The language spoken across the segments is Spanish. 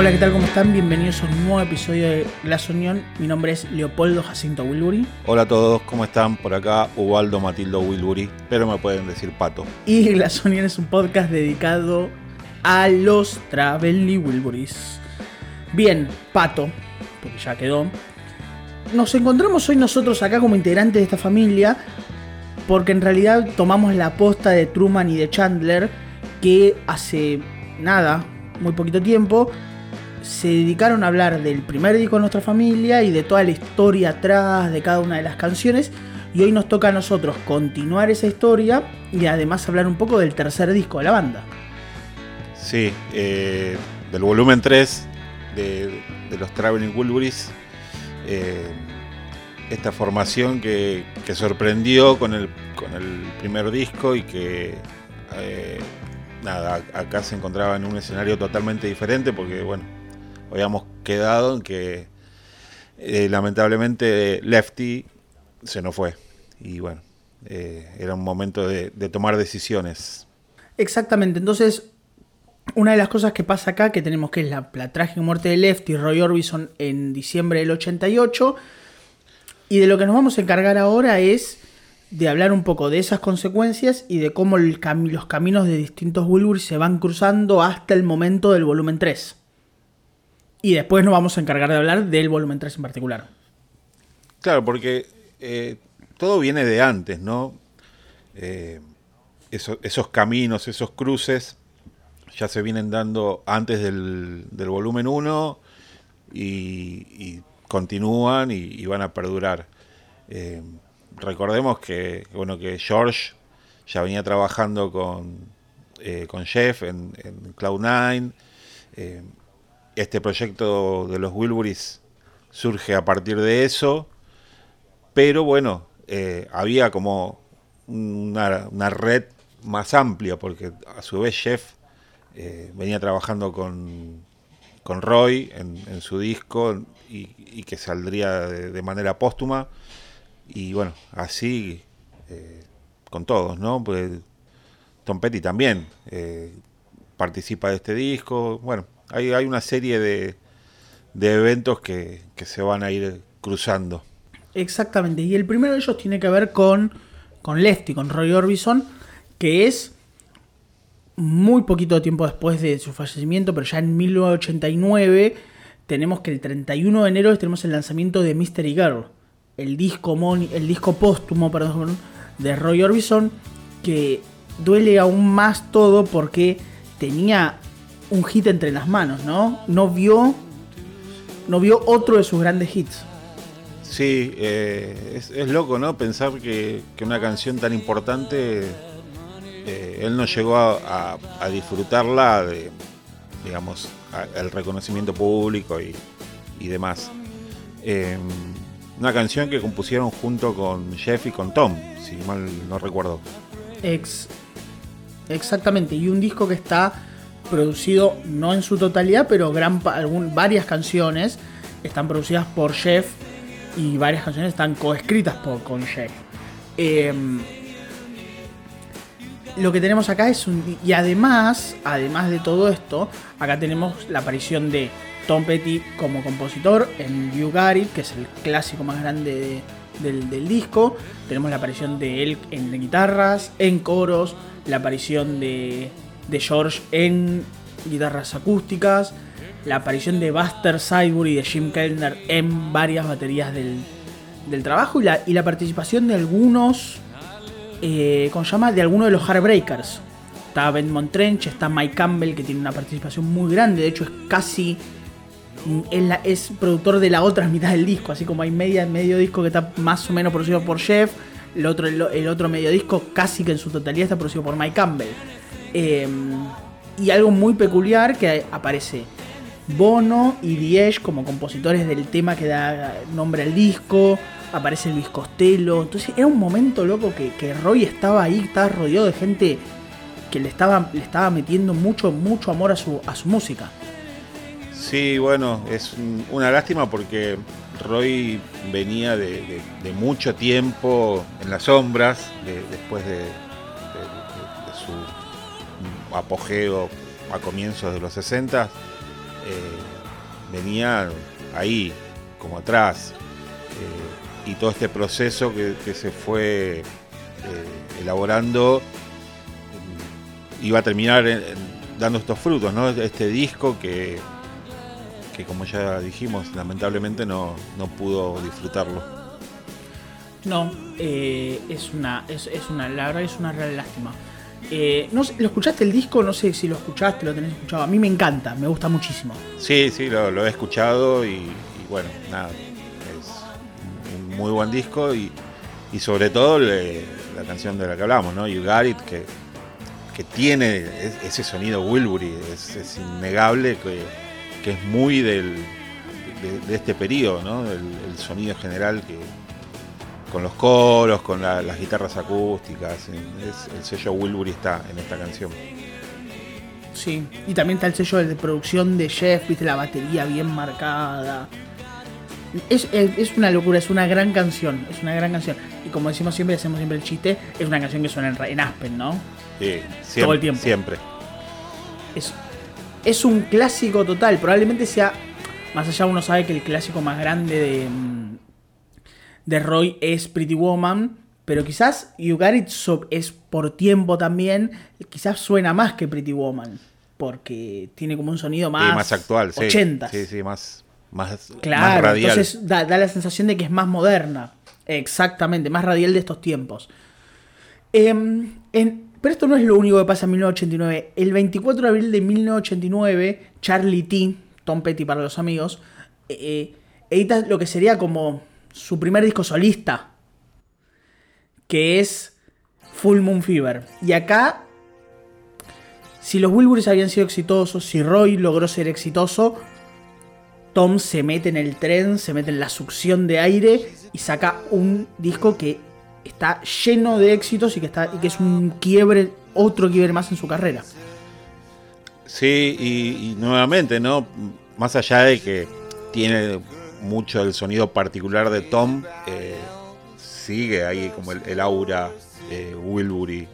Hola, ¿qué tal? ¿Cómo están? Bienvenidos a un nuevo episodio de Glass Unión. Mi nombre es Leopoldo Jacinto Wilbury. Hola a todos, ¿cómo están? Por acá Ubaldo Matildo Wilbury, pero me pueden decir Pato. Y Glass Unión es un podcast dedicado a los Travelly Wilburys. Bien, Pato, porque ya quedó. Nos encontramos hoy nosotros acá como integrantes de esta familia porque en realidad tomamos la posta de Truman y de Chandler que hace nada, muy poquito tiempo, se dedicaron a hablar del primer disco de nuestra familia y de toda la historia atrás de cada una de las canciones. Y hoy nos toca a nosotros continuar esa historia y además hablar un poco del tercer disco de la banda. Sí, eh, del volumen 3 de, los Traveling Wilburys. Eh, esta formación que, sorprendió con el, con el primer disco y que eh, nada, acá se encontraba en un escenario totalmente diferente porque bueno, habíamos quedado en que eh, lamentablemente Lefty se nos fue. Y bueno, eh, era un momento de, tomar decisiones. Exactamente, entonces una de las cosas que pasa acá, que tenemos que es la, trágica muerte de Lefty, Roy Orbison en diciembre del 88, y de lo que nos vamos a encargar ahora es de hablar un poco de esas consecuencias y de cómo los caminos de distintos Wilburys se van cruzando hasta el momento del volumen 3. Y después nos vamos a encargar de hablar del volumen 3 en particular. Claro, porque eh, todo viene de antes, ¿no? Eh, esos caminos, esos cruces, ya se vienen dando antes del, volumen 1 y, continúan y, van a perdurar. Eh, recordemos que, bueno, que George ya venía trabajando con, con Jeff en, en Cloud9 este proyecto de los Wilburys surge a partir de eso, pero bueno, eh, había como una, red más amplia, porque a su vez Jeff eh, venía trabajando con, con Roy en, su disco y, que saldría de, manera póstuma, y bueno, así eh, con todos, ¿no? Pues Tom Petty también participa de este disco, bueno, hay, una serie de, eventos que, se van a ir cruzando. Exactamente, y el primero de ellos tiene que ver con, con Lefty, con Roy Orbison, que es muy poquito tiempo después de su fallecimiento, pero ya en 1989 tenemos que el 31 de enero tenemos el lanzamiento de Mystery Girl, el disco, el disco póstumo perdón, de Roy Orbison, que duele aún más todo porque tenía un hit entre las manos, ¿no? No vio, no vio otro de sus grandes hits. Sí, eh, es, loco, ¿no? Pensar que, una canción tan importante, eh, él no llegó a, disfrutarla de, digamos, el reconocimiento público y, demás. Em, una canción que compusieron junto con Jeff y con Tom, si mal no recuerdo. Ex, exactamente, y un disco que está producido no en su totalidad, pero varias canciones están producidas por Jeff y varias canciones están coescritas por, con Jeff. Em, lo que tenemos acá es un... Y además, además de todo esto, acá tenemos la aparición de Tom Petty como compositor en You Got It, que es el clásico más grande del, del, disco. Tenemos la aparición de él en guitarras, en coros, la aparición de de George en guitarras acústicas, la aparición de Buster Sideboard y de Jim Kellner en varias baterías del, trabajo y la, y la, participación de algunos, eh, ¿cómo se llama? De algunos de los Heartbreakers. Está Ben Montrench, está Mike Campbell que tiene una participación muy grande, de hecho es casi es, es, productor de la otra mitad del disco, así como hay media, medio disco que está más o menos producido por Jeff, el otro, el otro medio disco casi que en su totalidad está producido por Mike Campbell. Em, y algo muy peculiar que aparece Bono y Diez como compositores del tema que da nombre al disco. Aparece Luis Costello. Entonces era un momento loco que, Roy estaba ahí, estaba rodeado de gente que le estaba, le estaba metiendo mucho, mucho amor a su, a su música. Sí, bueno, es una lástima porque Roy venía de, mucho tiempo en las sombras, después de, apogeo a comienzos de los 60, eh, venía ahí, como atrás. Eh, y todo este proceso que, se fue eh, elaborando iba a terminar dando estos frutos, ¿no? Este disco que, que como ya dijimos, lamentablemente no, no pudo disfrutarlo. No, es una, es, una, la verdad es una real lástima. Eh, no ¿Lo escuchaste el disco? No sé si lo escuchaste, lo tenés escuchado. A mí me encanta, me gusta muchísimo. Sí, sí, lo, he escuchado y, bueno, nada, es un muy buen disco y, sobre todo la canción de la que hablamos, ¿no? You Got It, que, que tiene ese sonido Wilbury, es, innegable que, es muy del, de, este periodo, ¿no? El sonido general que, con los coros, con las guitarras acústicas. el sello Wilbury está en esta canción. Sí, y también está el sello de producción de Jeff, viste la batería bien marcada. Es, una locura, es una gran canción, es una gran canción. Y como decimos siempre, hacemos siempre el chiste, es una canción que suena en, Aspen, ¿no? Sí, siempre, Todo el tiempo. Siempre. Es, es un clásico total, probablemente sea, más allá uno sabe que el clásico más grande de, mm, de Roy es Pretty Woman, pero quizás You Got It es por tiempo también, quizás suena más que Pretty Woman, porque tiene como un sonido más, más actual, 80. Sí, sí, más, más, claro, radial. Entonces da, la sensación de que es más moderna. Exactamente, más radial de estos tiempos. Em, pero esto no es lo único que pasa en 1989. El 24 de abril de 1989, Charlie T, Tom Petty para los amigos, eh, eh, edita lo que sería como su primer disco solista, que es Full Moon Fever. Y acá, si los Wilburys habían sido exitosos, si Roy logró ser exitoso, Tom se mete en el tren, se mete en la succión de aire y saca un disco que está lleno de éxitos y que, está, y que es un quiebre, otro quiebre más en su carrera. Sí, y nuevamente, ¿no? Más allá de que tiene mucho del sonido particular de Tom, eh, sigue ahí como el, aura eh, Wilbury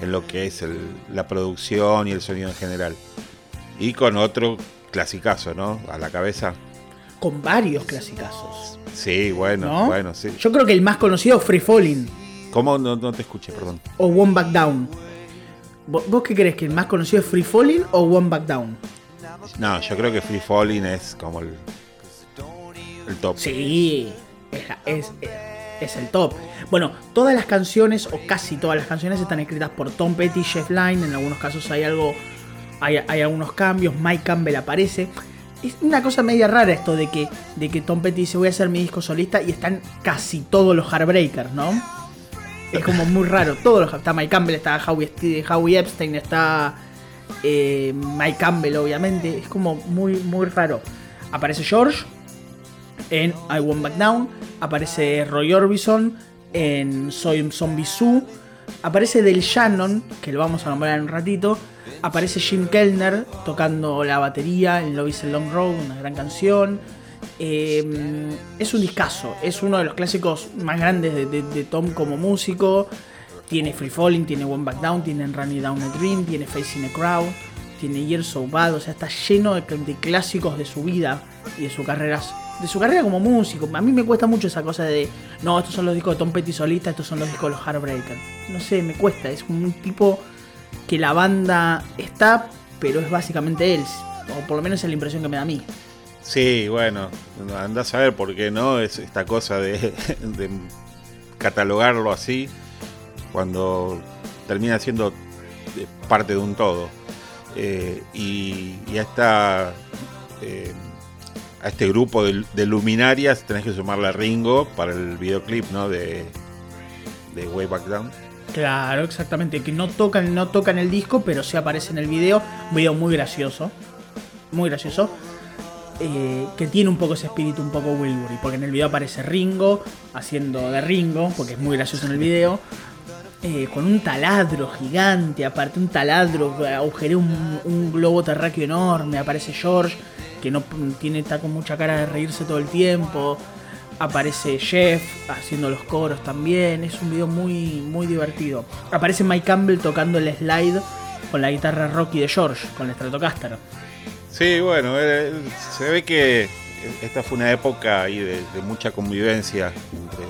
en, lo que es la producción y el sonido en general. Y con otro clasicazo, ¿no? A la cabeza. Con varios clasicazos. Sí, bueno, bueno, sí. Yo creo que el más conocido es Free Falling. ¿Cómo? No, te escuché, perdón. O One Back Down. ¿Vos qué crees? ¿Que el más conocido es Free Falling o One Back Down? No, yo creo que Free Falling es como el, el top. Sí, es, el top. Bueno, todas las canciones, o casi todas las canciones, están escritas por Tom Petty y Jeff Lynne. En algunos casos hay algo. Hay, algunos cambios. Mike Campbell aparece. Es una cosa media rara esto de que, de que Tom Petty dice voy a hacer mi disco solista y están casi todos los Heartbreakers, ¿no? Es como muy raro. Todos los, está Mike Campbell, está Howie, Epstein, está eh, Mike Campbell, obviamente. Es como muy, muy raro. Aparece George, en I Won't Back Down, aparece Roy Orbison en Soy Zombie Zoo, aparece Del Shannon, que lo vamos a nombrar en un ratito, aparece Jim Kellner tocando la batería en Love is a Long Road, una gran canción. Em, es un discazo, es uno de los clásicos más grandes de, Tom como músico. Tiene Free Falling, tiene One Back Down, tiene Running Down a Dream, tiene Facing a Crowd, tiene Years So Bad, o sea, está lleno de, de clásicos de su vida y de su carrera de su carrera como músico. A mí me cuesta mucho esa cosa de, no, estos son los discos de Tom Petty solista, estos son los discos de los Heartbreakers. No sé, me cuesta, es un tipo que la banda está, pero es básicamente él, o por lo menos es la impresión que me da a mí. Sí, bueno, anda a saber por qué no, es esta cosa de, catalogarlo así, cuando termina siendo parte de un todo. Eh, y, y eh, a este grupo de, luminarias tenés que sumarle a Ringo para el videoclip, ¿no? De, Way Back Down. Claro, exactamente. Que no tocan, no tocan el disco, pero sí aparece en el video. Un video muy gracioso. Muy gracioso. Eh, que tiene un poco ese espíritu un poco Wilbury. Porque en el video aparece Ringo haciendo de Ringo, porque es muy gracioso en el video. Eh, con un taladro gigante, aparte un taladro, agujeré un, un globo terráqueo enorme, aparece George que no tiene, está con mucha cara de reírse todo el tiempo. Aparece Jeff haciendo los coros también. Es un video muy, muy divertido. Aparece Mike Campbell tocando el slide con la guitarra Rocky de George, con la Stratocaster. Sí, bueno, eh, se ve que esta fue una época ahí de, mucha convivencia entre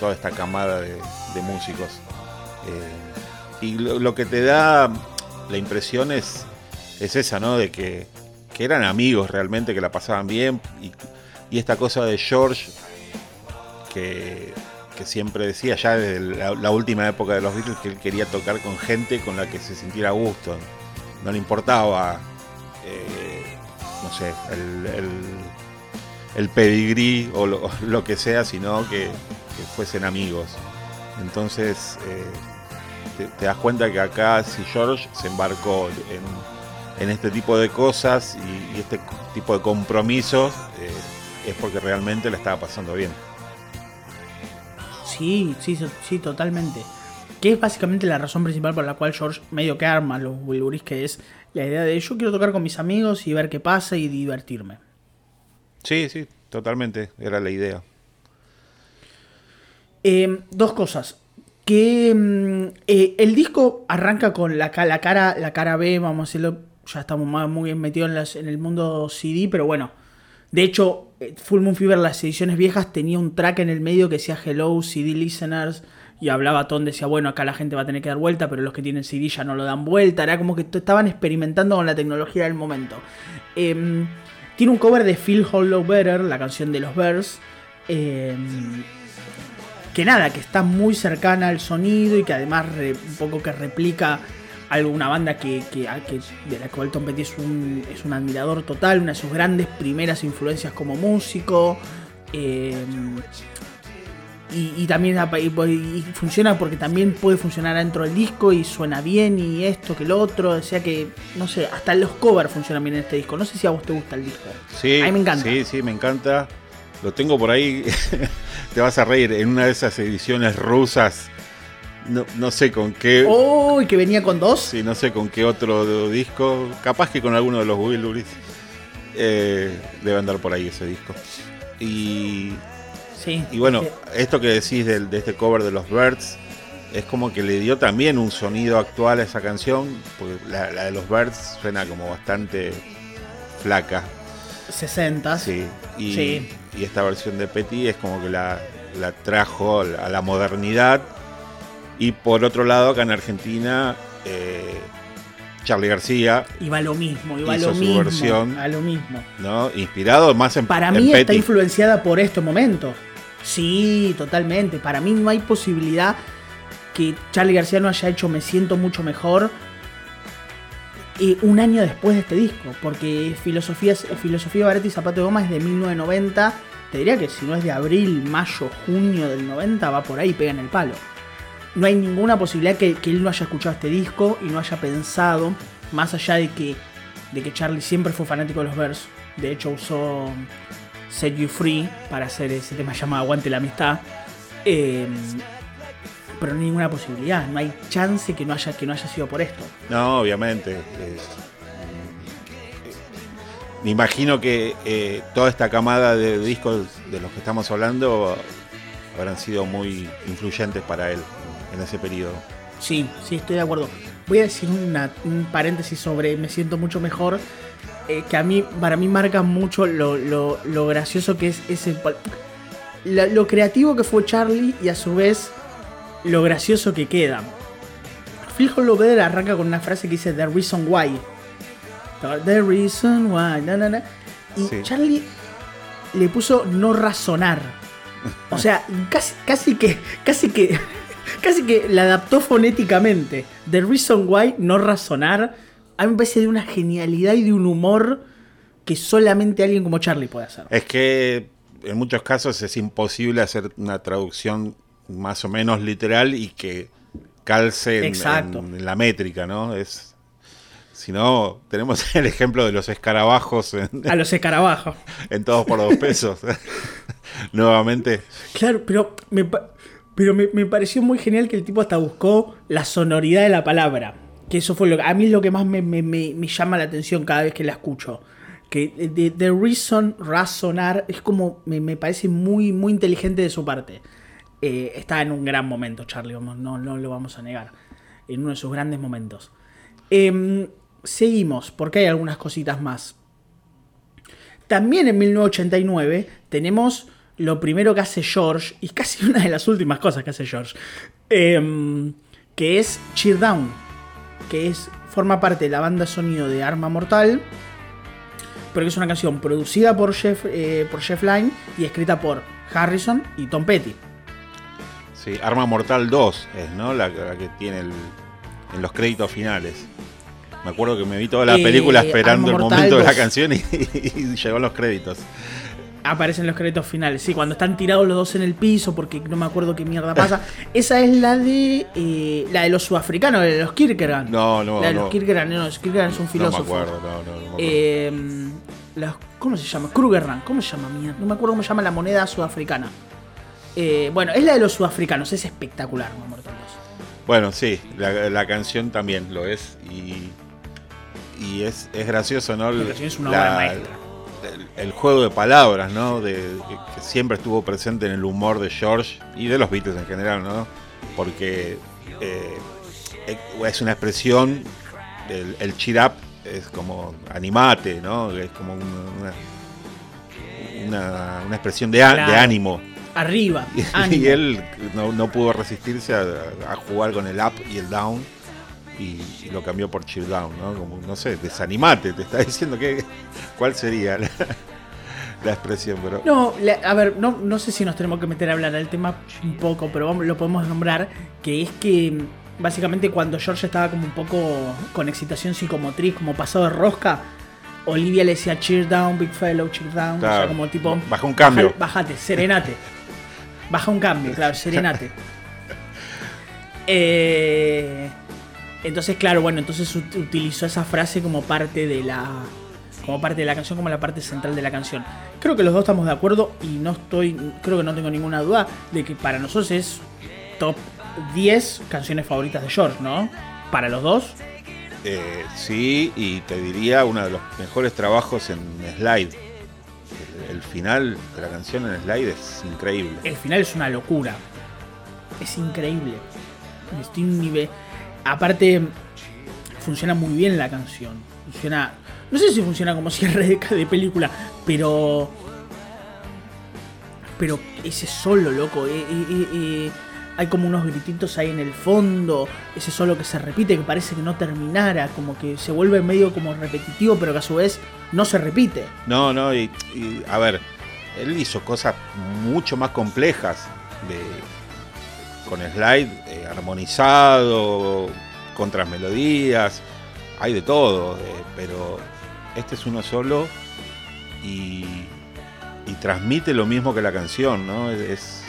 toda esta camada de, músicos. Eh, y lo, que te da la impresión es, es esa, ¿no? De que, eran amigos realmente, que la pasaban bien. Y, esta cosa de George, que, siempre decía ya desde la, última época de los Beatles que él quería tocar con gente con la que se sintiera a gusto. No le importaba, eh, no sé, el el pedigrí o lo, que sea, sino que, fuesen amigos. Entonces eh, te, das cuenta que acá si George se embarcó en, este tipo de cosas y, este tipo de compromisos, eh, es porque realmente le estaba pasando bien. Sí, sí, sí, totalmente. Que es básicamente la razón principal por la cual George medio que arma los Wilburys, que es la idea de yo quiero tocar con mis amigos y ver qué pasa y divertirme. Sí, sí, totalmente, era la idea. Eh, dos cosas. Que mm, eh, el disco arranca con la, la, cara, la cara B, vamos a decirlo, ya estamos muy bien metidos en, el mundo CD, pero bueno. De hecho, eh, Full Moon Fever, las ediciones viejas, tenía un track en el medio que decía Hello CD Listeners y hablaba Ton, decía, bueno, acá la gente va a tener que dar vuelta, pero los que tienen CD ya no lo dan vuelta. Era como que estaban experimentando con la tecnología del momento. Eh, tiene un cover de Phil Hollow Better, la canción de los Bears. Eh, que nada, que está muy cercana al sonido y que además un poco que replica alguna banda que, de la cual Tom Petty es un, es un admirador total, una de sus grandes primeras influencias como músico. Eh, y, también funciona porque también puede funcionar dentro del disco y suena bien y esto que lo otro. O sea que, no sé, hasta los covers funcionan bien en este disco. No sé si a vos te gusta el disco. Sí, a mí me encanta. Sí, sí, me encanta. Lo tengo por ahí, te vas a reír, en una de esas ediciones rusas. No, sé con qué. ¡Oh! ¿Y que venía con dos? Sí, no sé con qué otro disco. Capaz que con alguno de los Will eh, debe andar por ahí ese disco. Y y bueno, esto que decís de, este cover de los Birds es como que le dio también un sonido actual a esa canción, porque la, de los Birds suena como bastante flaca. 60. Sí. Y, y esta versión de Petty es como que la, trajo a la modernidad. Y por otro lado, acá en Argentina, eh, Charlie García. Iba lo mismo, iba lo mismo. Versión, a lo mismo. ¿no? Inspirado más en Para mí está influenciada por estos momentos. Sí, totalmente. Para mí no hay posibilidad que Charlie García no haya hecho Me siento mucho mejor eh, un año después de este disco. Porque Filosofía, Filosofía Baretti y Zapato de Goma es de 1990. Te diría que si no es de abril, mayo, junio del 90, va por ahí y pega en el palo. No hay ninguna posibilidad que, él no haya escuchado este disco y no haya pensado, más allá de que, Charlie siempre fue fanático de los versos. De hecho, usó Set You Free para hacer ese tema llamado Aguante la Amistad. Eh, pero no hay ninguna posibilidad, no hay chance que no haya, que no haya sido por esto. No, obviamente. me imagino que eh, toda esta camada de discos de los que estamos hablando habrán sido muy influyentes para él en ese periodo. Sí, sí, estoy de acuerdo. Voy a decir un paréntesis sobre Me siento mucho mejor eh, que a mí, para mí marca mucho lo, gracioso que es ese... Lo, creativo que fue Charlie y a su vez lo gracioso que queda. Phil Holloway arranca con una frase que dice The Reason Why. The Reason Why. Y Charlie le puso no razonar. O sea, casi, casi que. Casi que. Casi que la adaptó fonéticamente. The Reason Why, no razonar a mí me parece de una genialidad y de un humor que solamente alguien como Charlie puede hacer. Es que en muchos casos es imposible hacer una traducción más o menos literal y que calce en, la métrica, ¿no? Es si no, tenemos el ejemplo de los escarabajos. a los escarabajos. En todos por dos pesos. Nuevamente. Claro, pero me, pero me, pareció muy genial que el tipo hasta buscó la sonoridad de la palabra. Que eso fue lo que a mí lo que más me, llama la atención cada vez que la escucho. Que The Reason, razonar, es como, me, parece muy, muy inteligente de su parte. Eh, está en un gran momento, Charlie, no, no lo vamos a negar. En uno de sus grandes momentos. Em, seguimos, porque hay algunas cositas más. También en 1989 tenemos lo primero que hace George, y casi una de las últimas cosas que hace George, em, que es Cheer Down, que es, forma parte de la banda sonido de Arma Mortal, pero que es una canción producida por Jeff, eh, por Jeff Lynne y escrita por Harrison y Tom Petty. Sí, Arma Mortal 2 es, ¿no? La, la que tiene el- en los créditos finales. Me acuerdo que me vi toda la Eh, película esperando el momento de la 2. canción y, y llegó los créditos. Aparecen los créditos finales, sí, cuando están tirados los dos en el piso, porque no me acuerdo qué mierda pasa. Esa es la de eh, la de los sudafricanos, la de los Kierkegaard. No, no, La de no. los Kierkegaard, no, los Kierkegaard es un No me filósofo. acuerdo, no, no, no me acuerdo. Eh, los- ¿Cómo se llama? Krugerrand, ¿cómo se llama? mierda? No me acuerdo cómo se llama la moneda sudafricana. Eh, bueno, es la de los sudafricanos, es espectacular. Mortal 2. Bueno, sí, la, la canción también lo es y, y es, es gracioso, ¿no? La canción es una obra maestra. El, el juego de palabras, ¿no? De, que, siempre estuvo presente en el humor de George y de los Beatles en general, ¿no? Porque eh, es una expresión, el, el cheer up es como animate, ¿no? Es como una, una, expresión de, a- de Claro. ánimo. Arriba, Y, ánimo. y él no, no pudo resistirse a, a jugar con el up y el down y, y lo cambió por chill down, ¿no? Como, no sé, desanimate, te está diciendo que cuál sería la, la expresión, pero No, la- a ver, no, no sé si nos tenemos que meter a hablar del tema un poco, pero vamos, lo podemos nombrar, que es que básicamente cuando George estaba como un poco con excitación psicomotriz, como pasado de rosca, Olivia le decía cheer down, big fellow, cheer down, o sea, como tipo... baja un cambio. "Baja- Bájate, serenate. Baja un cambio, claro, serenate. Eh, entonces, claro, bueno, entonces ut- utilizó esa frase como parte de la como parte de la canción, como la parte central de la canción. Creo que los dos estamos de acuerdo y no estoy, creo que no tengo ninguna duda de que para nosotros es top 10 canciones favoritas de George, ¿no? Para los dos. eh, sí, y te diría uno de los mejores trabajos en slide. El, el final de la canción en slide es increíble. El final es una locura. Es increíble. Estoy un nivel. Aparte, funciona muy bien la canción. Funciona. No sé si funciona como cierre de, de película, pero. Pero ese solo, loco. eh, eh, eh, hay como unos grititos ahí en el fondo. Ese solo que se repite, que parece que no terminara. Como que se vuelve medio como repetitivo, pero que a su vez no se repite. No, no, y, y, a ver, él hizo cosas mucho más complejas de, con slide eh, armonizado, contras melodías, hay de todo, eh, pero este es uno solo y, transmite lo mismo que la canción, ¿no? Es,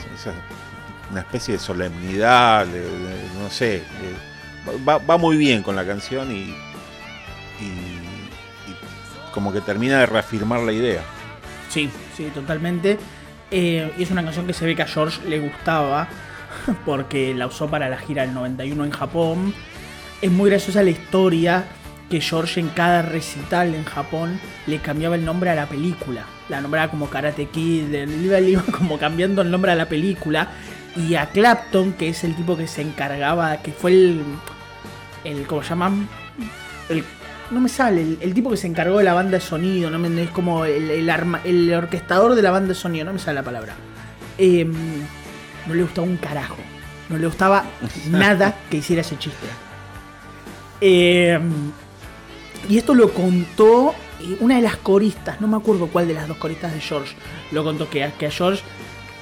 una especie de solemnidad, no sé, de- va, muy bien con la canción y, y, como que termina de reafirmar la idea. Sí, sí, totalmente. Eh, y es una canción que se ve que a George le gustaba porque la usó para la gira del 91 en Japón. Es muy graciosa la historia que George en cada recital en Japón le cambiaba el nombre a la película. La nombraba como Karate Kid, iba, como cambiando el nombre a la película. Y a Clapton, que es el tipo que se encargaba, que fue el, el ¿cómo llaman? No me sale, el, el tipo que se encargó de la banda de sonido, no es como el, el, arma- el orquestador de la banda de sonido, no me sale la palabra. Em, no le gustaba un carajo. No le gustaba nada que hiciera ese chiste. Em, y esto lo contó eh, una de las coristas, no me acuerdo cuál de las dos coristas de George, lo contó que a, que a George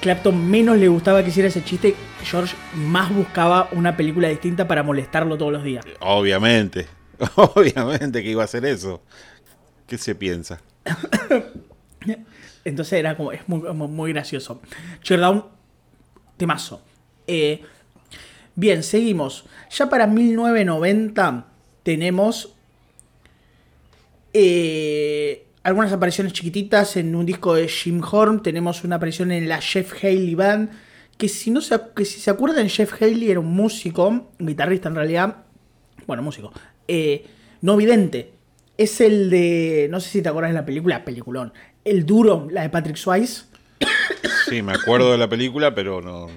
Clapton menos le gustaba que hiciera ese chiste, George más buscaba una película distinta para molestarlo todos los días. Obviamente, obviamente que iba a hacer eso. ¿Qué se piensa? Entonces era como, es muy, muy- gracioso. Cheerdown, temazo. Eh, bien, seguimos. Ya para 1990 tenemos eh, algunas apariciones chiquititas en un disco de Jim Horn. Tenemos una aparición en la Jeff Haley Band. Que si, no se, que si se acuerdan, Jeff Haley era un músico, un guitarrista en realidad. Bueno, músico. eh, no vidente. Es el de. No sé si te acuerdas de la película, peliculón. El duro, la de Patrick Swayze. Sí, me acuerdo de la película, pero no,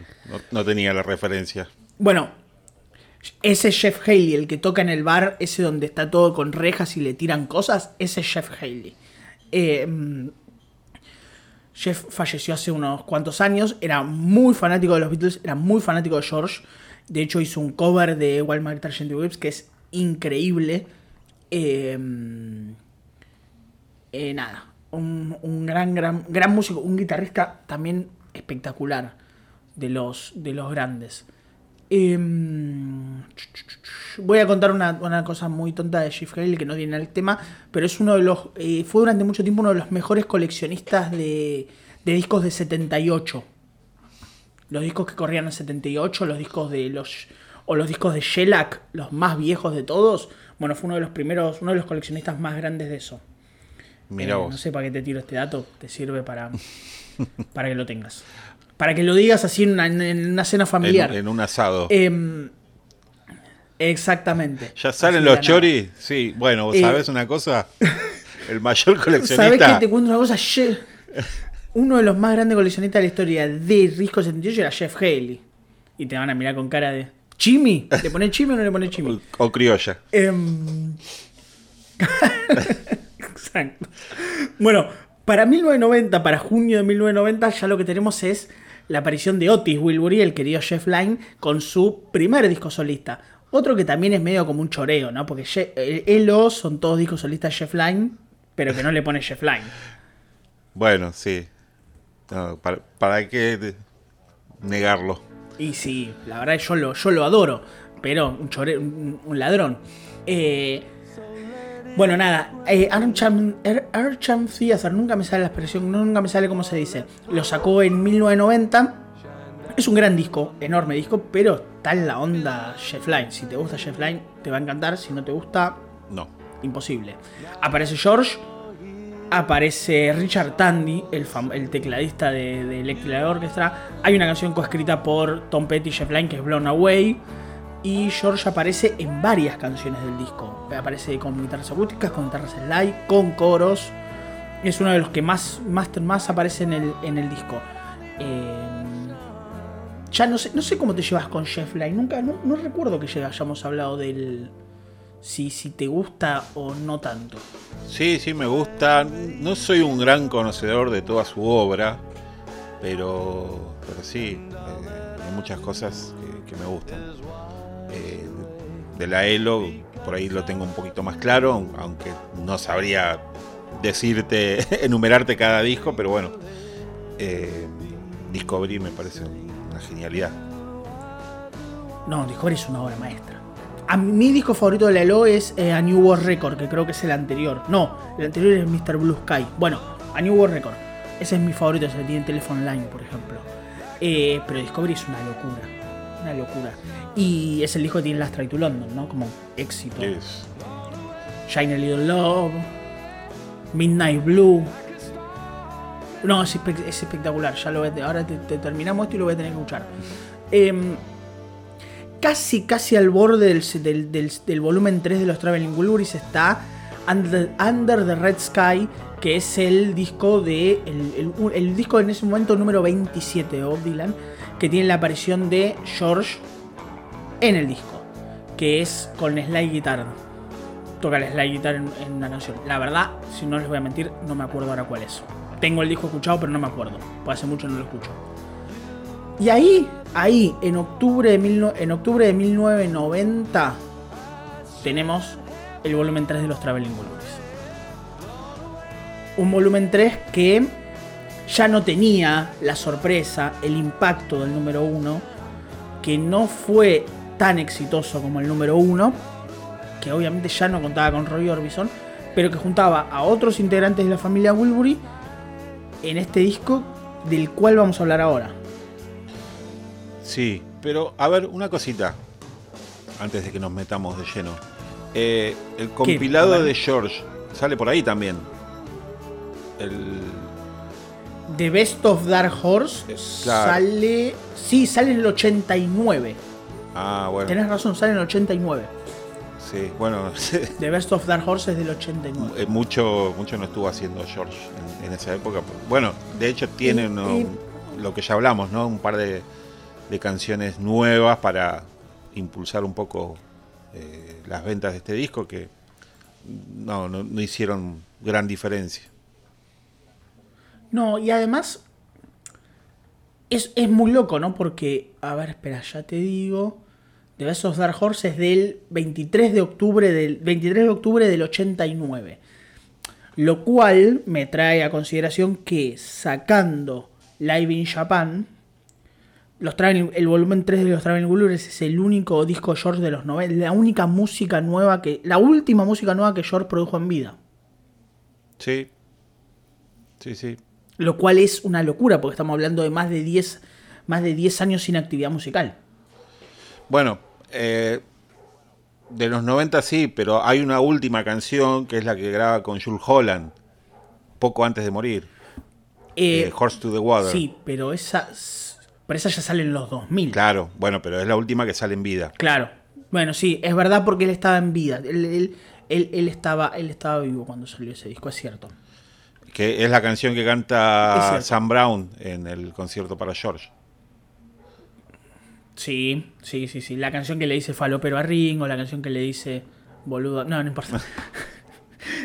no, tenía la referencia. Bueno, ese Jeff Haley, el que toca en el bar, ese donde está todo con rejas y le tiran cosas, ese es Jeff Haley. Eh, Jeff falleció hace unos cuantos años, era muy fanático de los Beatles, era muy fanático de George. De hecho, hizo un cover de Walmart Sgt. Whips que es increíble. Eh, eh, nada, un, gran, gran, gran músico, un guitarrista también espectacular de los, de los grandes. Em, voy a contar una, una cosa muy tonta de Jeff Haley que no viene al tema, pero es uno de los. eh, fue durante mucho tiempo uno de los mejores coleccionistas de, de discos de 78. Los discos que corrían en 78, los discos de los. o los discos de Shellac, los más viejos de todos. Bueno, fue uno de los primeros, uno de los coleccionistas más grandes de eso. Mira Eh, vos. No sé para qué te tiro este dato, te sirve para, para que lo tengas. Para que lo digas así en una, en una cena familiar. en, en un asado. Em, exactamente. ¿Ya salen los choris? Sí, bueno, Eh, ¿sabes una cosa? El mayor ¿Sabes coleccionista. qué? Te cuento una cosa. Ye- Uno de los más grandes coleccionistas de la historia de Risco 78 era Jeff Haley. Y te van a mirar con cara de. ¿Chimi? ¿Le pone chimi o no le pone chimi? O criolla. Em, Exacto. Bueno, para 1990, para junio de 1990, ya lo que tenemos es la aparición de Otis Wilbury, el querido Jeff Lynne, con su primer disco solista. Otro que también es medio como un choreo, ¿no? Porque el Elo son todos discos solistas de Jeff Lynne, pero que no le pone Jeff Lynne. Bueno, sí. No, ¿para, para qué negarlo? Y sí, la verdad yo lo, yo lo adoro, pero un, chore, un, un ladrón. Eh, bueno, nada, eh, Archam Theater, nunca me sale la expresión, nunca me sale cómo se dice. Lo sacó en 1990. Es un gran disco, enorme disco, pero está en la onda Jeff Lynne. Si te gusta Jeff Lynne, te va a encantar. Si no te gusta, No. imposible. Aparece George, aparece Richard Tandy, el, el tecladista de, de Electric Orchestra. Hay una canción coescrita por Tom Petty y Jeff Lynne que es Blown Away. Y George aparece en varias canciones del disco. Aparece con guitarras acústicas, con guitarras slide, con coros. Es uno de los que más, más, más aparece en el, en el disco. Eh, ya no sé, no sé cómo te llevas con Jeff Lynne. Nunca, no, recuerdo que ya hayamos hablado del, si, si te gusta o no tanto. Sí, sí, me gusta. No soy un gran conocedor de toda su obra, pero, pero sí, eh, hay muchas cosas que, que me gustan. Eh, de la ELO, por ahí lo tengo un poquito más claro, aunque no sabría decirte, enumerarte cada disco, pero bueno, eh, Discovery me parece una genialidad. No, Discovery es una obra maestra. A mi disco favorito de la ELO es eh, A New World Record, que creo que es el anterior. No, el anterior es Mr. Blue Sky. Bueno, A New World Record. Ese es mi favorito, que tiene Telephone Line, por ejemplo. Eh, pero Discovery es una locura. Una locura. Y es el disco que tiene Last Try to London, ¿no? Como éxito. Es- Shine a Little Love, Midnight Blue. No, es, espe- es espectacular. Ya lo voy a- ahora te, te terminamos esto y lo voy a tener que escuchar. Em, casi, casi al borde del, del- del- del volumen 3 de los Traveling Wilburys está Under, Under the Red Sky, que es el disco de. El, el- el disco en ese momento número 27 de Bob Dylan, que tiene la aparición de George en el disco, que es con slide guitar toca el slide guitar en, una canción. La verdad, si no les voy a mentir, no me acuerdo ahora cuál es. Tengo el disco escuchado, pero no me acuerdo. Pues hace mucho no lo escucho. Y ahí, ahí, en octubre de, mil en octubre de 1990, tenemos el volumen 3 de los Traveling Wilburys. Un volumen 3 que ya no tenía la sorpresa, el impacto del número 1, que no fue tan exitoso como el número 1, que obviamente ya no contaba con Roy Orbison, pero que juntaba a otros integrantes de la familia Wilbury en este disco del cual vamos a hablar ahora. Sí, pero a ver, una cosita, antes de que nos metamos de lleno. Eh, el compilado de George sale por ahí también. El, The Best of Dark Horse claro. sale. Sí, sale en el 89. ah, bueno, Tenés razón, sale en el 89. sí, bueno, The Best of Dark Horse es del 89. eh, mucho, mucho no estuvo haciendo George en, en esa época. Bueno, de hecho tiene Y- uno- y- lo que ya hablamos, ¿no? Un par de, de canciones nuevas para impulsar un poco eh, las ventas de este disco que no, no, no hicieron gran diferencia. No, y además es, es muy loco, ¿no? Porque, a ver, espera, ya te digo. Best of Dark Horse es del 23 de octubre del 23 de octubre del 89. Lo cual me trae a consideración que sacando Live in Japan, los el volumen 3 de los Traveling Wilburys es el único disco de George de los 90, la única música nueva que la última música nueva que George produjo en vida. Sí. Sí, sí. Lo cual es una locura porque estamos hablando de más de 10 más de 10 años sin actividad musical. Bueno, eh, de los 90 sí, pero hay una última canción que es la que graba con Jules Holland, poco antes de morir. Eh, eh, Horse to the Water. sí, pero esa pero esa ya sale en los 2000. Claro, bueno, pero es la última que sale en vida. Claro. Bueno, sí, es verdad porque él estaba en vida. Él, él- él- él estaba, él estaba vivo cuando salió ese disco, es cierto. Que es la canción que canta. Sam Brown en el concierto para George. Sí, sí, sí, sí. La canción que le dice falopero a Ringo, la canción que le dice boludo. No, no importa.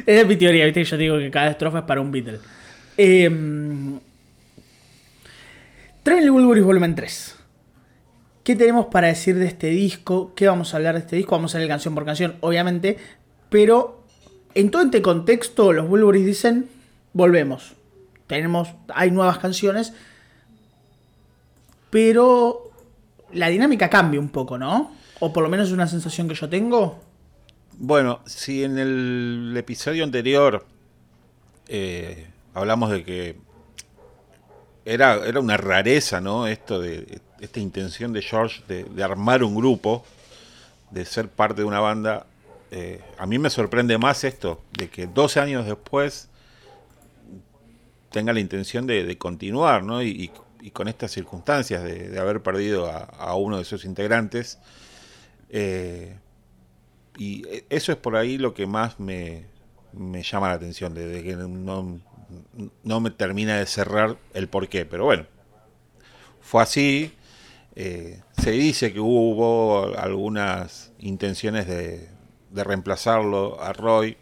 Esa es mi teoría, viste que yo digo que cada estrofa es para un Beatle. Eh, Traveling Wilburys Volumen 3. ¿Qué tenemos para decir de este disco? ¿Qué vamos a hablar de este disco? Vamos a leer canción por canción, obviamente. Pero en todo este contexto, los Wilburys dicen: volvemos. Tenemos, hay nuevas canciones. Pero la dinámica cambia un poco, ¿no? O por lo menos es una sensación que yo tengo. Bueno, si en el episodio anterior eh, hablamos de que era, era una rareza, ¿no? Esto de esta intención de George de, armar un grupo, de ser parte de una banda. eh, a mí me sorprende más esto, de que 12 años después tenga la intención de, de continuar, ¿no? Y, y- con estas circunstancias de, haber perdido a, uno de sus integrantes. eh, y eso es por ahí lo que más me, me llama la atención, de, que no, no me termina de cerrar el porqué. Pero bueno, fue así. eh, se dice que hubo algunas intenciones de, de reemplazarlo a Roy.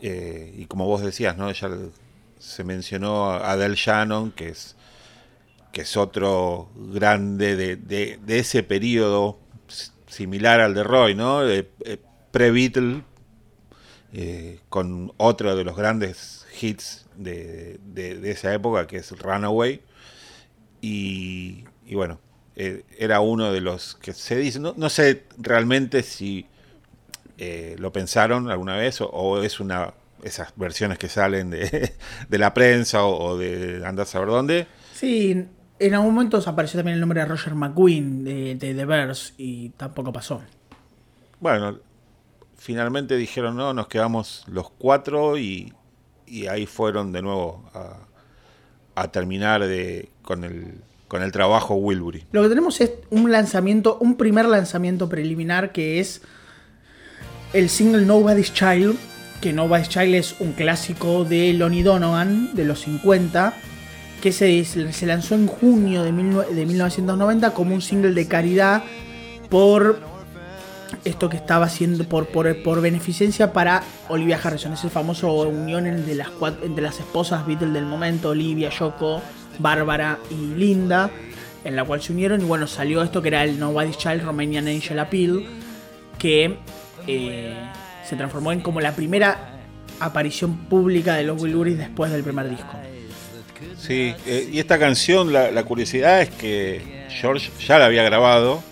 eh, y como vos decías, ¿no? Ya se mencionó a Del Shannon, que es, que es otro grande de, de- ese periodo similar al de Roy, ¿no? Eh, Pre-Beatle, eh, con otro de los grandes hits de, de- esa época, que es Runaway. Y, y bueno, eh, era uno de los que se dice, no, no sé realmente si lo pensaron alguna vez o es una esas versiones que salen de, de la prensa o, o de andar a saber dónde. Sí, en algún momento apareció también el nombre de Roger McQueen de, de The Bears y tampoco pasó. Bueno, finalmente dijeron no, nos quedamos los cuatro y, y ahí fueron de nuevo a, a terminar de, con, el, con el trabajo Wilbury. Lo que tenemos es un lanzamiento, un primer lanzamiento preliminar que es el single Nobody's Child, que Nobody's Child es un clásico de Lonnie Donovan de los 50, que se, se lanzó en junio de, mil- de 1990 como un single de caridad por esto que estaba haciendo por, por, por beneficencia para Olivia Harrison. Es el famoso unión entre las, entre las esposas Beatles del momento, Olivia, Yoko, Bárbara y Linda, en la cual se unieron y bueno, salió esto que era el Nobody's Child Romanian Angel Appeal, que eh, se transformó en como la primera aparición pública de los Wilburys después del primer disco. Sí, eh, y esta canción, la, la curiosidad es que George ya la había grabado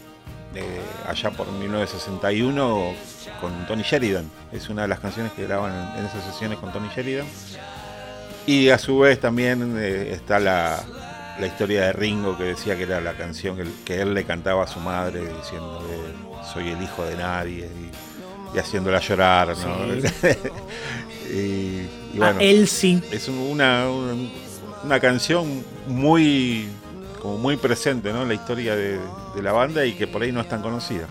eh, allá por 1961 con Tony Sheridan. Es una de las canciones que graban en, esas sesiones con Tony Sheridan. Y a su vez también eh, está la, historia de Ringo que decía que era la canción que, él le cantaba a su madre diciendo que soy el hijo de nadie y haciéndola llorar, ¿no? y, y bueno, a él sí. es un- una, una, una canción muy como muy presente ¿no? en la historia de, de la banda y que por ahí no es tan conocida.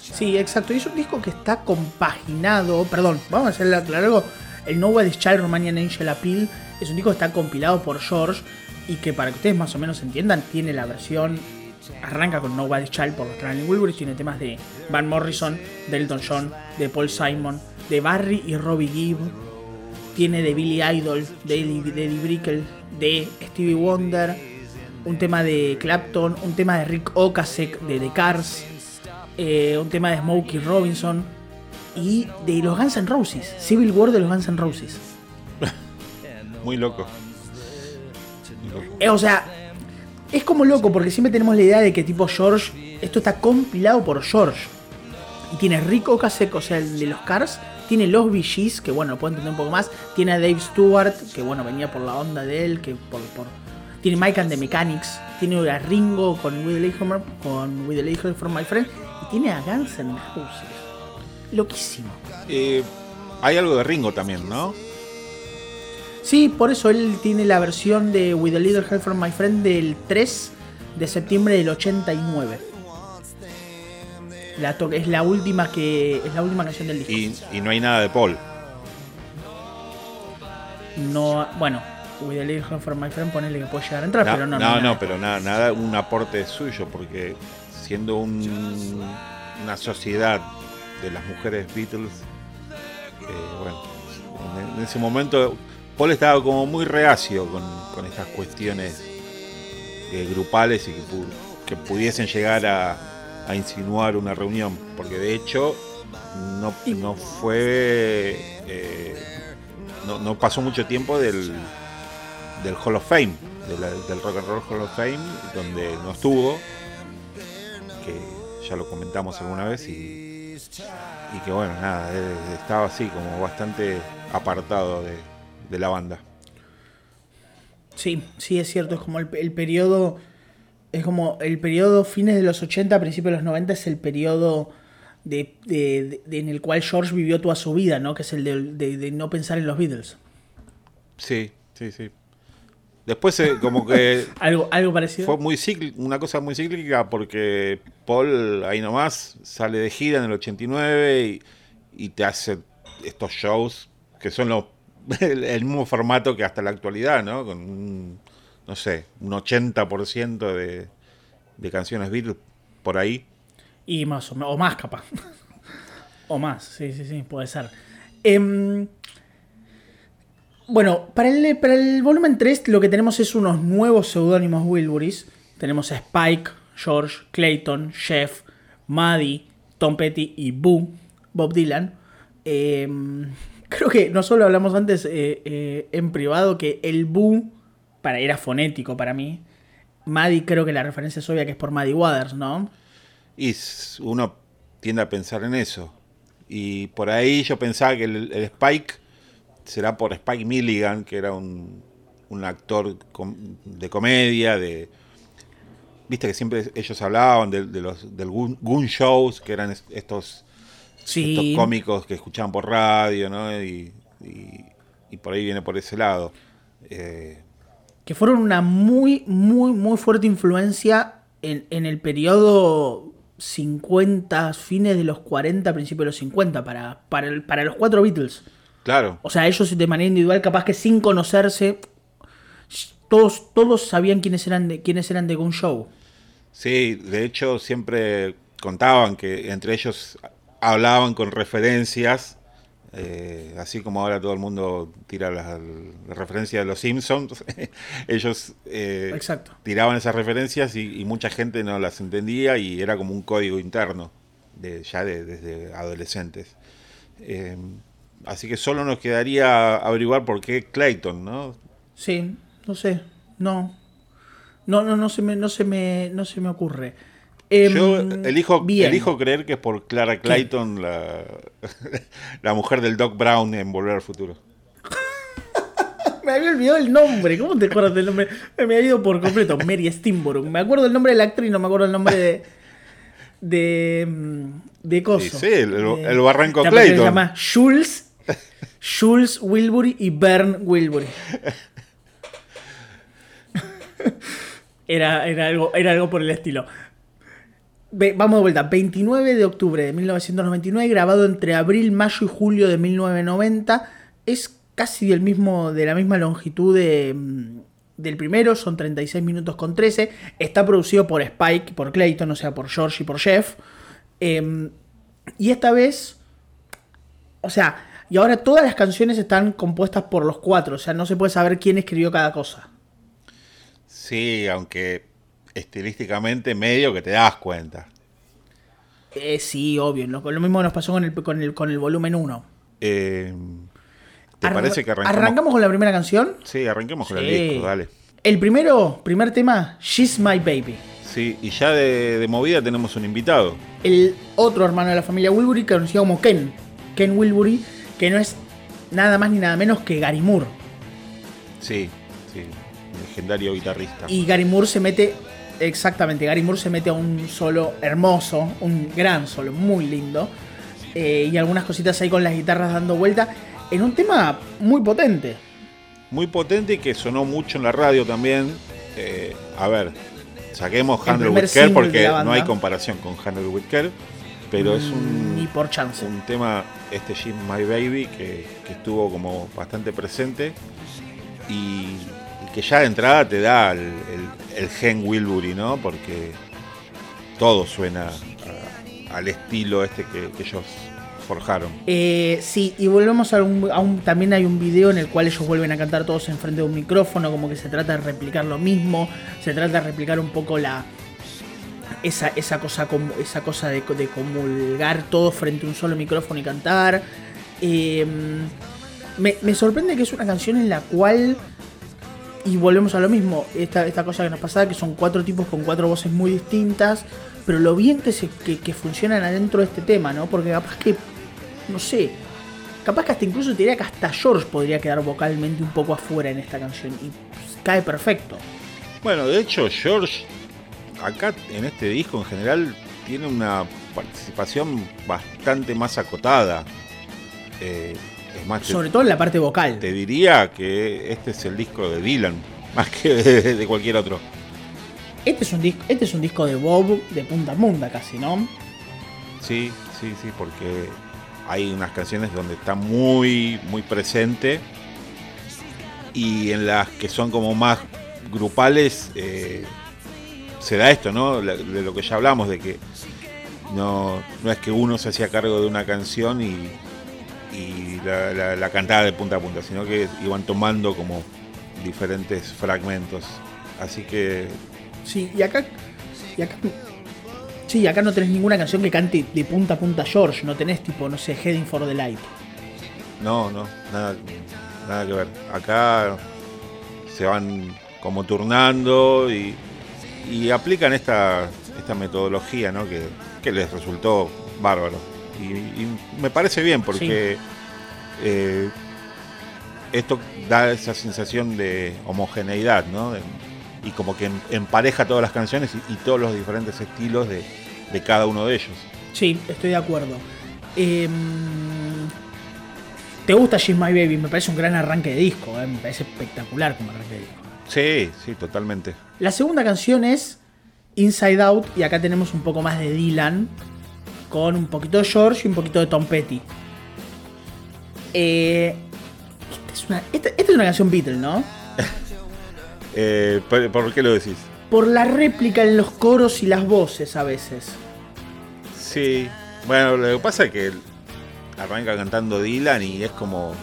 Sí, exacto. Y es un disco que está compaginado. Perdón, vamos a hacerle aclarar algo. El Nobody's Child Romanian Angel Appeal es un disco que está compilado por George y que para que ustedes más o menos entiendan, tiene la versión. Arranca con Nobody's Child por los Traveling Wilburys, tiene temas de Van Morrison, de Elton John, de Paul Simon, de Barry y Robbie Gibb. tiene de Billy Idol, de Eddie, de Eddie Brickell, de Stevie Wonder, un tema de Clapton, un tema de Rick Ocasek de The Cars, eh, un tema de Smokey Robinson y de los Guns N' Roses, Civil War de los Guns N' Roses. Muy loco. Eh, o sea, es como loco porque siempre tenemos la idea de que tipo George, esto está compilado por George. Y tiene Rick Ocasek, o sea, el de los Cars, tiene los VGs, que bueno, lo puedo entender un poco más. Tiene a Dave Stewart, que bueno, venía por la onda de él, que por, por tiene Mike and the Mechanics, tiene a Ringo con With the con With the from My Friend, y tiene a Guns N' Roses. Loquísimo. Eh, hay algo de Ringo también, ¿no? Sí, por eso él tiene la versión de With a Little Help from My Friend del 3 de septiembre del 89. La es la última que es la última canción del disco. Y, y no hay nada de Paul. No, bueno, With a Little for My Friend, ponele que puede llegar a entrar, pero no. No, no, pero nada, nada, un aporte suyo, porque siendo un, una sociedad de las mujeres Beatles, eh, bueno, en, ese momento Paul estaba como muy reacio con, con estas cuestiones eh, grupales y que, pudiesen llegar a, a, insinuar una reunión, porque de hecho no, no fue. Eh, no, no pasó mucho tiempo del, del Hall of Fame, del Rock and Roll Hall of Fame, donde no estuvo, que ya lo comentamos alguna vez y, y que bueno, nada, estaba así como bastante apartado de, la banda. Sí, sí, es cierto, es como el, periodo, es como el periodo fines de los 80, principios de los 90 es el periodo de, en el cual George vivió toda su vida, ¿no? Que es el de, no pensar en los Beatles. Sí, sí, sí. Después eh, como que... algo, algo parecido. Fue muy una cosa muy cíclica porque Paul ahí nomás sale de gira en el 89 y, te hace estos shows que son los, el, mismo formato que hasta la actualidad, ¿no? Con un, no sé, un 80% de, de canciones Beatles por ahí. Y más o, o más capaz. o más, sí, sí, sí, puede ser. Eh, bueno, para el, para el volumen 3 lo que tenemos es unos nuevos seudónimos Wilburys. Tenemos a Spike, George, Clayton, Jeff, Maddie, Tom Petty y Boo, Bob Dylan. Em, creo que no solo hablamos antes eh, eh, en privado que el Boo para, era fonético para mí. Maddie creo que la referencia es obvia que es por Maddie Waters, ¿no? Y uno tiende a pensar en eso. Y por ahí yo pensaba que el Spike será por Spike Milligan, que era un, actor de comedia, de viste que siempre ellos hablaban de, los del Goon, Shows, que eran estos, cómicos que escuchaban por radio, ¿no? Y, por ahí viene por ese lado. Eh, que fueron una muy, muy, muy fuerte influencia en, en, el periodo 50, fines de los 40, principios de los 50, para, para, para los cuatro Beatles. Claro. O sea, ellos de manera individual, capaz que sin conocerse, todos, todos sabían quiénes eran de, quiénes eran de Gun Show. Sí, de hecho siempre contaban que entre ellos hablaban con referencias, eh, así como ahora todo el mundo tira las, referencias de los Simpsons, ellos eh, tiraban esas referencias y, mucha gente no las entendía y era como un código interno de, ya desde adolescentes. Eh, Así que solo nos quedaría averiguar por qué Clayton, ¿no? Sí, no sé, no. No, no, no se me, no se me, no se me ocurre. Yo em, elijo, elijo creer que es por Clara Clayton, la, la mujer del Doc Brown en Volver al Futuro. me había olvidado el nombre. ¿Cómo te acuerdas del nombre? Me había ido por completo. Mary Steenborough. Me acuerdo el nombre de la actriz, no me acuerdo el nombre de. de. de Coso. Sí, el, el barranco Clayton. Se llama Jules Jules Wilbury y Bern Wilbury. Era, era, algo, era algo por el estilo. Vamos de vuelta. 29 de octubre de 1999, grabado entre abril, mayo y julio de 1990. Es casi del mismo, de la misma longitud mm, del primero, son 36 minutos con 13. Está producido por Spike, por Clayton, o sea, por George y por Jeff. Em, y esta vez, o sea, Y ahora todas las canciones están compuestas por los cuatro, o sea, no se puede saber quién escribió cada cosa. Sí, aunque estilísticamente medio que te das cuenta. Eh, sí, obvio. Lo, lo mismo nos pasó con el, con el, con el volumen 1. Eh, ¿Te Arran- parece que arrancamos? ¿Arrancamos con la primera canción? Sí, arranquemos con el disco, dale. El primero, primer tema, She's My Baby. Sí, y ya de, de movida tenemos un invitado. El otro hermano de la familia Wilbury, conocido como Ken. Ken Wilbury, que no es nada más ni nada menos que Gary Moore. Sí, sí, legendario guitarrista. Y Gary Moore se mete, exactamente, Gary Moore se mete a un solo hermoso, un gran solo, muy lindo. eh, y algunas cositas ahí con las guitarras dando vuelta. En un tema muy potente. Muy potente y que sonó mucho en la radio también. Eh, a ver, saquemos Handle with porque no hay comparación con Handle with Care. Pero es un, Ni por chance. un tema, este Jim My Baby, que, que estuvo como bastante presente y que ya de entrada te da el, el- el gen Wilbury, ¿no? Porque todo suena al estilo este que, ellos forjaron. Eh, sí, y volvemos a un, También hay un video en el cual ellos vuelven a cantar todos enfrente de un micrófono, como que se trata de replicar lo mismo, se trata de replicar un poco la. Esa, esa cosa esa cosa de, de comulgar todo frente a un solo micrófono y cantar. Eh, me, me sorprende que es una canción en la cual. Y volvemos a lo mismo, esta, esta cosa que nos pasaba, que son cuatro tipos con cuatro voces muy distintas, pero lo bien que, se, que, que funcionan adentro de este tema, ¿no? Porque capaz que, no sé, capaz que hasta incluso te diría que hasta George podría quedar vocalmente un poco afuera en esta canción y cae perfecto. Bueno, de hecho, George, acá en este disco en general, tiene una participación bastante más acotada. Eh, te, Sobre todo en la parte vocal. te diría que este es el disco de Dylan, más que de, de cualquier otro. Este es un disco, este es un disco de Bob de punta a punta casi, ¿no? Sí, sí, sí, porque hay unas canciones donde está muy, muy presente y en las que son como más grupales eh, se da esto, ¿no? De lo que ya hablamos, de que no, no es que uno se hacía cargo de una canción y, y la, la- la cantaba de punta a punta, sino que iban tomando como diferentes fragmentos. Así que Sí, y acá. Y acá. Sí, acá no tenés ninguna canción que cante de punta a punta George, no tenés tipo, no sé, Heading for the Light. No, no, nada, nada que ver. Acá se van como turnando y, y aplican esta, esta metodología, ¿no? Que, que les resultó bárbaro. Y, y me parece bien porque eh, esto da esa sensación de homogeneidad, ¿no? De- y como que em- empareja todas las canciones y, y todos los diferentes estilos de, de cada uno de ellos. Sí, estoy de acuerdo. Em, ¿Te gusta She's My Baby? Me parece un gran arranque de disco, eh, me parece espectacular como arranque de disco. Sí, sí, totalmente. La segunda canción es Inside Out y acá tenemos un poco más de Dylan con un poquito de George y un poquito de Tom Petty. Eh, esta, es una, esta- esta es una canción Beatle, ¿no? Eh, ¿por, por qué lo decís? Por la réplica en los coros y las voces a veces. Sí, bueno, lo que pasa es que arranca cantando Dylan y es como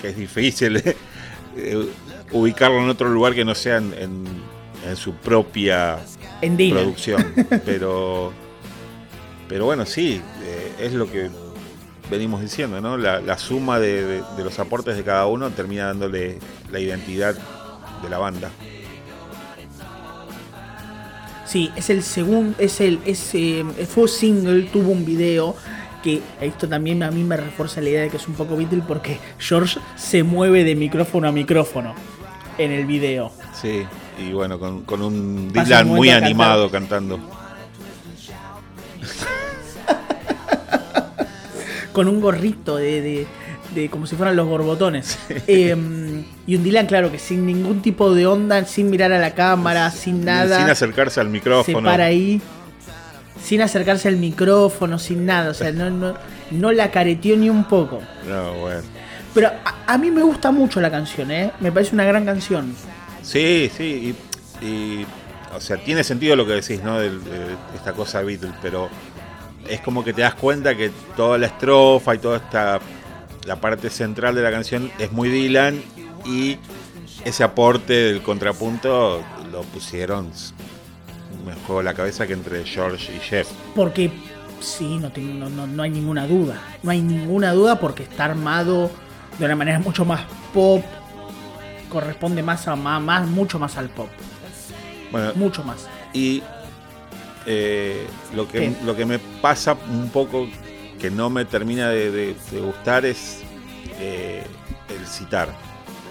que es difícil eh, ubicarlo en otro lugar que no sea en, en- en su propia En producción. Pero, pero bueno, sí, eh, es lo que venimos diciendo, ¿no? La, la suma de, de- de los aportes de cada uno termina dándole la identidad de la banda. Sí, es el segundo, es el, es, eh, fue single, tuvo un video que esto también a mí me refuerza la idea de que es un poco Beatle porque George se mueve de micrófono a micrófono en el video. Sí, y bueno, con, con un Dylan un muy animado cantando. Con un gorrito de, de, de como si fueran los borbotones. Eh, y un Dylan, claro, que sin ningún tipo de onda, sin mirar a la cámara, sin nada. Sin acercarse al se micrófono. para ahí sin acercarse al micrófono, sin nada, o sea, no, no, no la careteó ni un poco. No, bueno. Pero a, a mí me gusta mucho la canción, ¿eh? Me parece una gran canción. Sí, sí, y, y, o sea, tiene sentido lo que decís, ¿no? Del- de esta cosa Beatles, pero es como que te das cuenta que toda la estrofa y toda esta la parte central de la canción es muy Dylan y ese aporte del contrapunto lo pusieron, me juego la cabeza que entre George y Jeff. Porque sí, no, tengo, no, no, hay ninguna duda. No hay ninguna duda porque está armado de una manera mucho más pop. Corresponde más a más, mucho más al pop. Bueno, mucho más. Y eh, lo, que, lo que me pasa un poco que no me termina de, gustar es eh, el citar.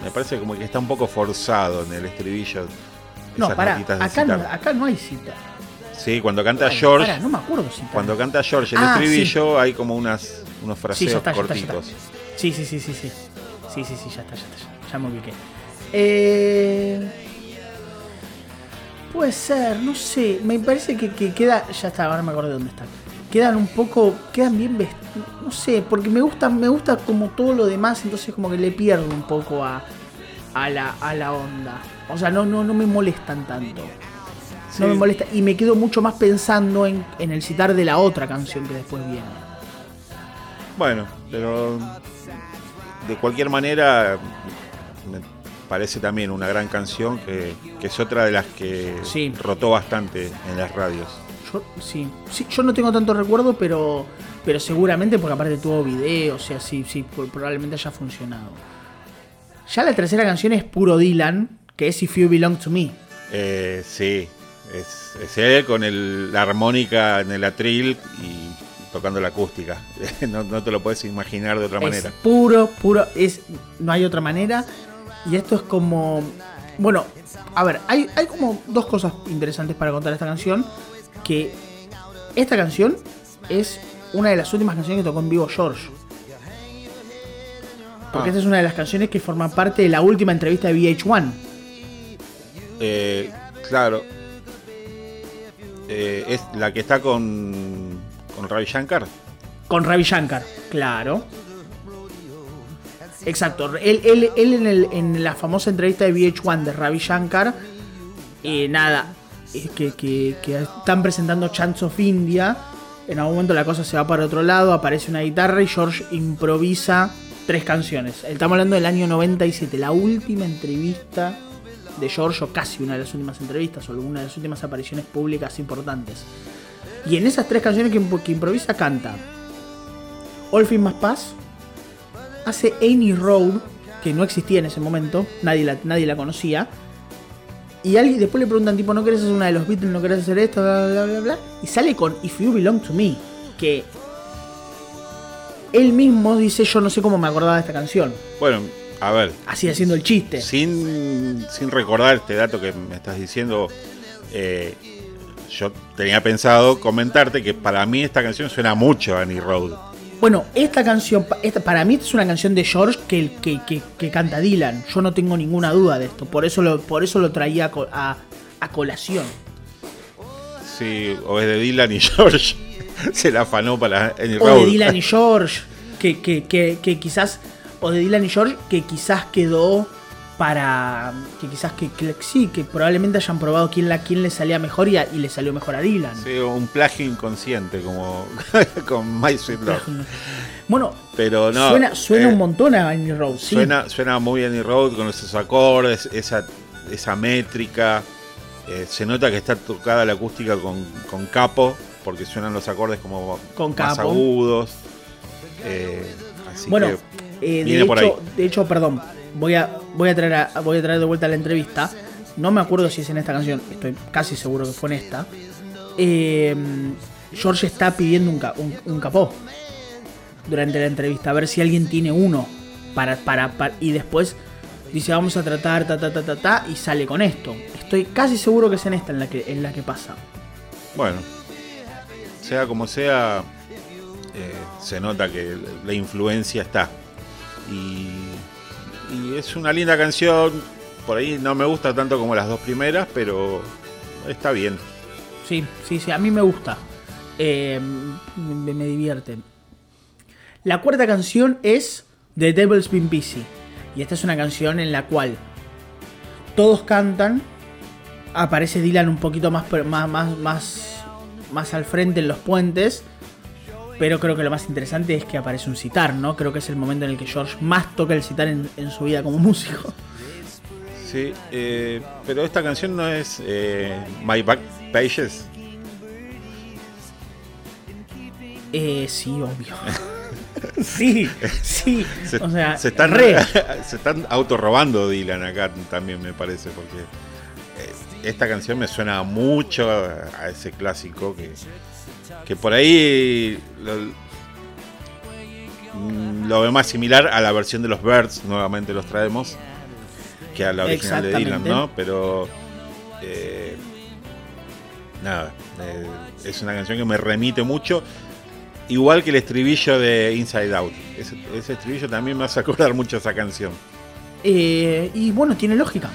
Me parece como que está un poco forzado en el estribillo. No, para, acá no, acá no hay cita. Sí, cuando canta George. no me acuerdo si Cuando canta George el ah, estribillo hay como unas, unos fraseos cortitos. Sí, sí, sí, sí, sí. Sí, sí, sí, ya está, ya está. Ya, me ubiqué. Eh, puede ser, no sé. Me parece que, queda. Ya está, ahora me acuerdo de dónde está. Quedan un poco. Quedan bien vestidos. No sé, porque me gusta, me gusta como todo lo demás, entonces como que le pierdo un poco a, a, la, a la onda. O sea, no, no, no me molestan tanto. No me molesta. Y me quedo mucho más pensando en, el citar de la otra canción que después viene. Bueno, pero de cualquier manera parece también una gran canción que, es otra de las que rotó bastante en las radios. Yo, sí. sí, yo no tengo tanto recuerdo, pero, pero seguramente porque aparte tuvo video, o sea, sí, sí, probablemente haya funcionado. Ya la tercera canción es puro Dylan, que es If You Belong to Me. Eh, sí, es, él con el, la armónica en el atril y tocando la acústica. no, te lo puedes imaginar de otra manera. Puro, puro, es, no hay otra manera. Y esto es como. Bueno, a ver, hay, hay como dos cosas interesantes para contar esta canción. Que esta canción es una de las últimas canciones que tocó en vivo George. Porque ah. esta es una de las canciones que forman parte de la última entrevista de VH1. Eh, claro, eh, es la que está con, con Ravi Shankar. Con Ravi Shankar, claro. Exacto. Él, en, la famosa entrevista de VH1 de Ravi Shankar, eh, nada, que, que, están presentando Chance of India. En algún momento la cosa se va para otro lado, aparece una guitarra y George improvisa tres canciones. Estamos hablando del año 97, la última entrevista de George, o casi una de las últimas entrevistas, o alguna de las últimas apariciones públicas importantes. Y en esas tres canciones que, improvisa canta All Fin Más Paz, hace Any Road, que no existía en ese momento, nadie la, nadie la conocía. Y alguien después le preguntan, tipo, ¿no querés hacer una de los Beatles? ¿No querés hacer esto? Bla, bla, bla, bla. Y sale con If You Belong to Me, que él mismo dice, yo no sé cómo me acordaba de esta canción. Bueno, a ver. Así haciendo el chiste. Sin, recordar este dato que me estás diciendo, eh, yo tenía pensado comentarte que para mí esta canción suena mucho a Annie Road. Bueno, esta canción, esta, para mí es una canción de George que, que, canta Dylan. Yo no tengo ninguna duda de esto. Por eso lo, por eso lo traía a, a colación. Sí, o es de Dylan y George. Se la afanó para Annie Road. O de Dylan y George. Que, que, que, quizás o de Dylan y George que quizás quedó para que quizás que, sí, que probablemente hayan probado quién, la, quién le salía mejor y, y le salió mejor a Dylan. Sí, un plagio inconsciente como con My Sweet. Bueno, pero no, suena, suena un eh, montón a Annie Road. Sí. Suena, suena muy Annie Road con esos acordes, esa, esa métrica. Eh, se nota que está tocada la acústica con, con capo, porque suenan los acordes como con más agudos. Eh, así bueno, eh, de, hecho, de hecho, perdón, voy a, voy, a traer voy a traer de vuelta la entrevista. No me acuerdo si es en esta canción, estoy casi seguro que fue en esta. Eh, George está pidiendo un, un, capó durante la entrevista, a ver si alguien tiene uno. Para, para, y después dice vamos a tratar ta ta ta ta ta y sale con esto. Estoy casi seguro que es en esta en la que, en la que pasa. Bueno, sea como sea, eh, se nota que la influencia está. Y, es una linda canción. Por ahí no me gusta tanto como las dos primeras, pero está bien. Sí, sí, sí, a mí me gusta. Eh, me, divierte. La cuarta canción es The Devil's Been Busy. Y esta es una canción en la cual todos cantan. Aparece Dylan un poquito más, más, más, más, más al frente en los puentes Pero creo que lo más interesante es que aparece un citar, ¿no? Creo que es el momento en el que George más toca el citar en, en su vida como músico. Sí, eh, pero esta canción no es eh, My Back Pages. Eh, sí, obvio. sí, sí. Se, o sea, se están, re. se están autorrobando Dylan acá también, me parece, porque eh, esta canción me suena mucho a ese clásico que, que por ahí lo, mm, lo veo más similar a la versión de los Birds, nuevamente los traemos, que a la original de Dylan. ¿no? Pero eh, nada, eh, es una canción que me remite mucho. Igual que el estribillo de Inside Out. Ese, ese estribillo también me hace acordar mucho a esa canción. Eh, y bueno, tiene lógica.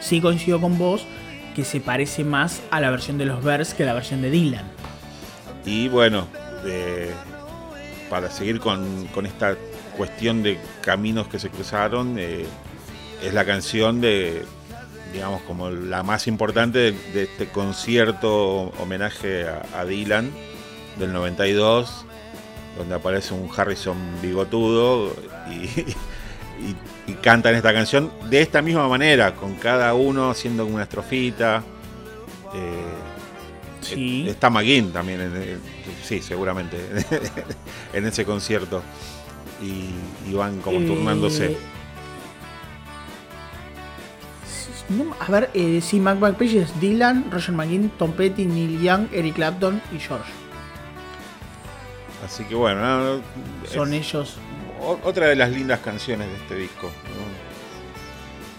Sí coincido con vos que se parece más a la versión de los Bears que a la versión de Dylan. Y bueno, para seguir con, esta cuestión de caminos que se cruzaron, eh, es la canción de, digamos, como la más importante de, este concierto homenaje a, a Dylan del 92, donde aparece un Harrison bigotudo y, y- y cantan esta canción de esta misma manera, con cada uno haciendo una estrofita. eh, Sí. Está McGinn también, en el- sí, seguramente, en ese concierto. Y, y van como Eh, turnándose. no, a ver, eh, sí, Mac Page es Dylan, Roger McGinn, Tom Petty, Neil Young, Eric Clapton y George. Así que bueno, no, no, Son ellos. otra de las lindas canciones de este disco.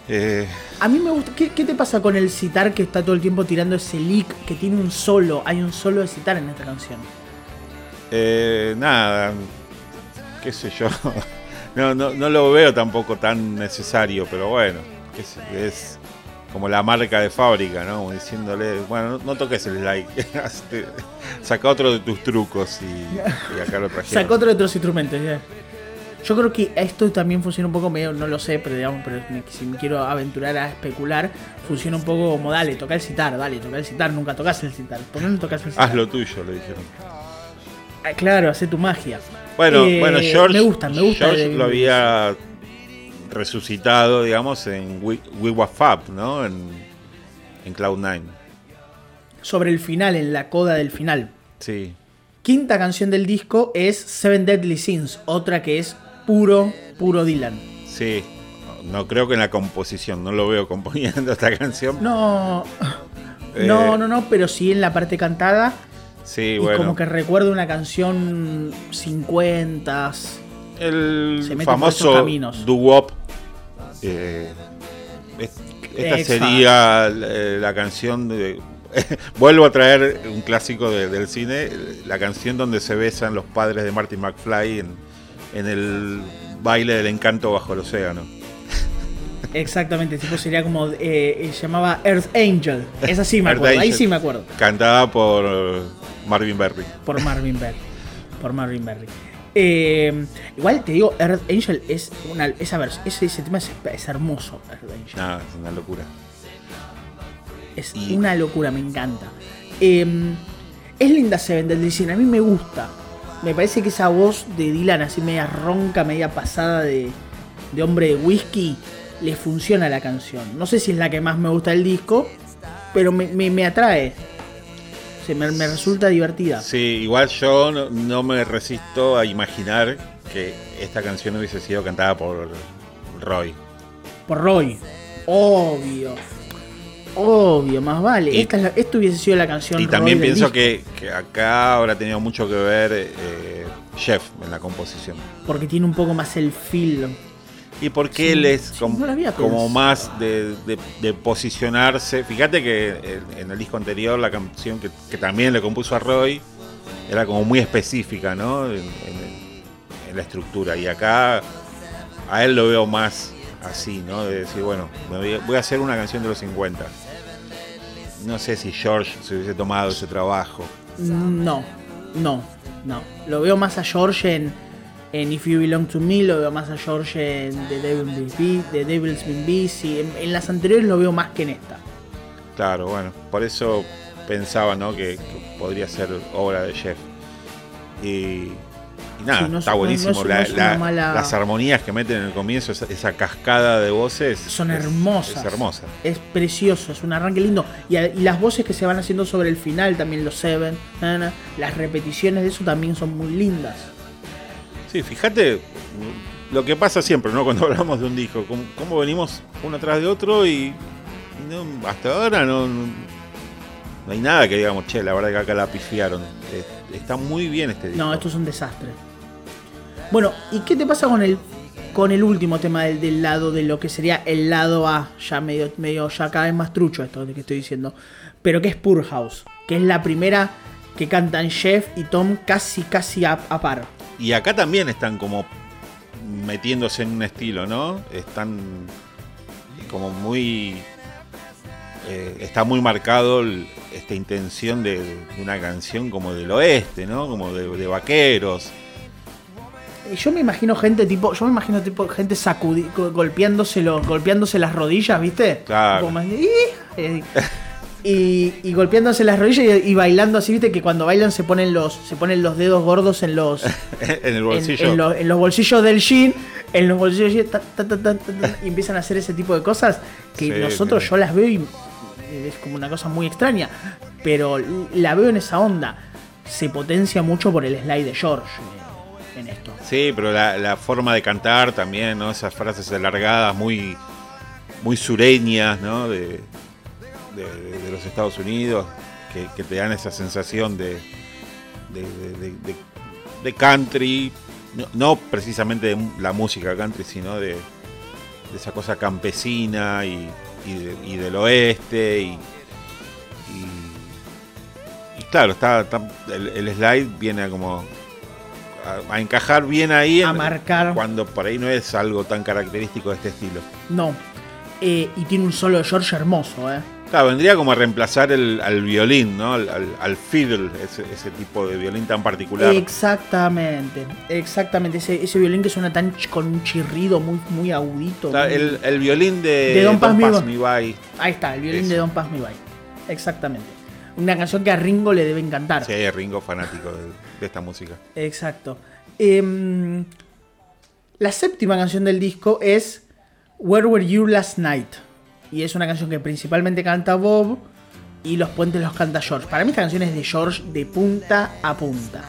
Eh, A mí me gusta. ¿qué, qué te pasa con el citar que está todo el tiempo tirando ese lick que tiene un solo? Hay un solo de citar en esta canción. eh, nada, qué sé yo. No, no, no lo veo tampoco tan necesario, pero bueno, es como la marca de fábrica, ¿no? Como diciéndole, bueno, no, no toques el like, saca otro de tus trucos y, y acá lo. Sacó otro de otros instrumentos. ya. Yo creo que esto también funciona un poco medio, no lo sé, pero digamos, pero si me quiero aventurar a especular, funciona un poco como dale, toca el citar, dale, toca el citar, nunca tocas el citar. ¿Por qué no tocas el citar? Haz lo tuyo, le dijeron. Ah, claro, hace tu magia. Bueno, Eh, bueno, George, Me gusta, me gusta. George lo había resucitado, digamos, en We, We Was Fab, ¿no? En, en Cloud9. Sobre el final, en la coda del final. Sí. Quinta canción del disco es Seven Deadly Sins, otra que es puro, puro Dylan. Sí. No creo que en la composición, no lo veo componiendo esta canción. No, Eh, no, no, no, pero sí en la parte cantada. Sí, y bueno. como que recuerdo una canción 50 el se mete famoso caminos. doo-wop. eh, es- esta sería eh, la canción de... Vuelvo a traer un clásico de- del cine, la canción donde se besan los padres de Martin McFly en, en el baile del encanto bajo el océano. Exactamente, tipo sería como. Eh, se llamaba Earth Angel. Esa sí me acuerdo, ahí sí me acuerdo. Cantada por eh, Marvin Berry. Por Marvin Berry. Por Marvin Berry. Eh, igual te digo, Earth Angel es una. Esa ese, ese tema es, es hermoso, Earth Angel. Nada, es una locura. Es Y- una locura, me encanta. Eh, es linda Seven Deadly Sins, a mí me gusta. Me parece que esa voz de Dylan, así media ronca, media pasada de, de hombre de whisky, le funciona a la canción. No sé si es la que más me gusta del disco, pero me, me- me atrae. Se me, me resulta divertida. Sí, igual yo no, no me resisto a imaginar que esta canción hubiese sido cantada por Roy. Por Roy. Obvio. Obvio, más vale. Y- Esta es la- esto hubiese sido la canción Y también pienso que, que acá habrá tenido mucho que ver eh, Jeff en la composición. Porque tiene un poco más el feel. Y porque Sí, él es sí, no como más de, de- de posicionarse. Fíjate que en, en el disco anterior la canción que, que también le compuso a Roy era como muy específica, ¿no? En, en- en la estructura. Y acá a él lo veo más así, ¿no? De decir, bueno, voy, a, hacer una canción de los 50. No sé si George se hubiese tomado ese trabajo. No, no, no. Lo veo más a George en, en If You Belong to Me, lo veo más a George en The, Devil's Been, The Devil's Been Busy. En, en las anteriores lo veo más que en esta. Claro, bueno, por eso pensaba, ¿no? Que, que podría ser obra de Jeff. Y, y nada, no es- está buenísimo. no La- la- mala- Las armonías que meten en el comienzo, esa, esa cascada de voces. Son es- hermosas. Es hermosa. Es precioso, es un arranque lindo. Y, a- y las voces que se van haciendo sobre el final, también los Seven, na, na, las repeticiones de eso también son muy lindas. Sí, fíjate lo que pasa siempre, ¿no? Cuando hablamos de un disco, cómo, cómo venimos uno tras de otro y, y no- hasta ahora no, no, hay nada que digamos, che, la verdad que acá la pifiaron. Está muy bien este disco. No, esto es un desastre. Bueno, ¿y qué te pasa con el con el último tema del, lado de lo que sería el lado A? Ya medio, medio, ya cada vez más trucho esto que estoy diciendo. Pero que es Poor House, que es la primera que cantan Jeff y Tom casi, casi a, a par. Y acá también están como metiéndose en un estilo, ¿no? Están como muy... eh, está muy marcado esta intención de, una canción como del oeste, ¿no? Como de vaqueros. Y Yo me imagino gente tipo, yo me imagino tipo gente sacudi, go- golpeándose, los, golpeándose las rodillas, ¿viste? Claro. Como, eh, y, y golpeándose las rodillas y, y bailando así, viste que cuando bailan se ponen los, se ponen los dedos gordos en los, en el en, bolsillo. en lo- en los bolsillos del jean, en los bolsillos del jean, ta, ta, ta, y empiezan a hacer ese tipo de cosas que Sí, nosotros sí. yo las veo y es como una cosa muy extraña, pero la veo en esa onda. Se potencia mucho por el slide de George eh, en esto. Sí, pero la, forma de cantar también, ¿no? Esas frases alargadas, muy, muy sureñas, ¿no? De, los Estados Unidos, que, te dan esa sensación de, country, no, precisamente de la música country, sino de, esa cosa campesina y, y y del oeste. Y, y- claro, está, el, el slide viene como a, a encajar bien ahí A en- marcar. cuando por ahí no es algo tan característico de este estilo. No. Eh, y tiene un solo de George hermoso, ¿eh? Claro, vendría como a reemplazar el, al violín, ¿no? Al, al- al fiddle, ese, ese tipo de violín tan particular. Exactamente, exactamente. Ese, ese violín que suena tan ch- con un chirrido muy, muy agudito. O sea, muy- el, el violín de, Pass By. Me By. Ahí está, el violín Eso. de Me By. Exactamente. Una canción que a Ringo le debe encantar. Sí, Ringo fanático de, de esta música. Exacto. Em, la séptima canción del disco es Where Were You Last Night. Y es una canción que principalmente canta Bob y los puentes los canta George. Para mí esta canción es de George de punta a punta.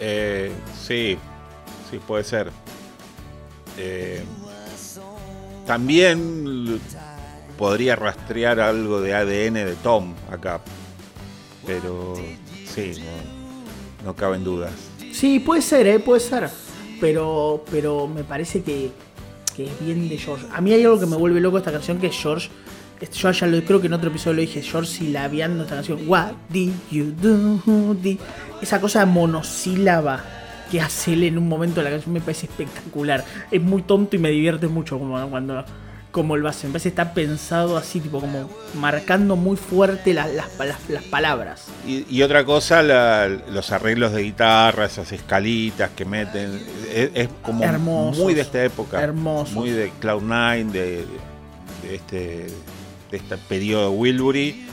Eh, sí, sí, puede ser. Eh, también podría rastrear algo de ADN de Tom acá. Pero sí, no, no caben dudas. Sí, puede ser, ¿eh? puede ser. Pero, pero me parece que, que es bien de George. A mí hay algo que me vuelve loco esta canción que es George. Yo ya lo creo que en otro episodio lo dije, George silabeando esta canción. What did you do? di-?" Esa cosa monosílaba que hace él en un momento de la canción me parece espectacular. Es muy tonto y me divierte mucho como cuando como lo hace. Me parece que está pensado así, tipo como marcando muy fuerte la- las, las- las palabras. Y, y otra cosa, la- los arreglos de guitarra, esas escalitas que meten, es, es como Hermosos, muy de esta época. hermosos. Muy de Cloud9, de, de este, de este periodo Wilbury.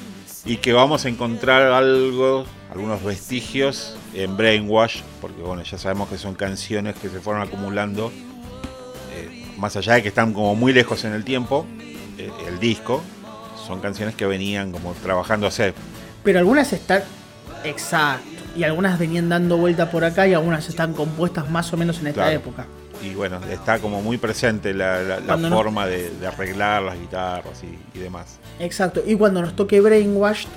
Y que vamos a encontrar algo, algunos vestigios en Brainwash, porque bueno, ya sabemos que son canciones que se fueron acumulando. Más allá de que están como muy lejos en el tiempo, eh, el disco, son canciones que venían como trabajando hace Pero algunas están. Exacto. Y algunas venían dando vuelta por acá y algunas están compuestas más o menos en esta Claro. época. y bueno, está como muy presente la, forma de, de arreglar las guitarras y, y demás. Exacto. Y cuando nos toque Brainwashed,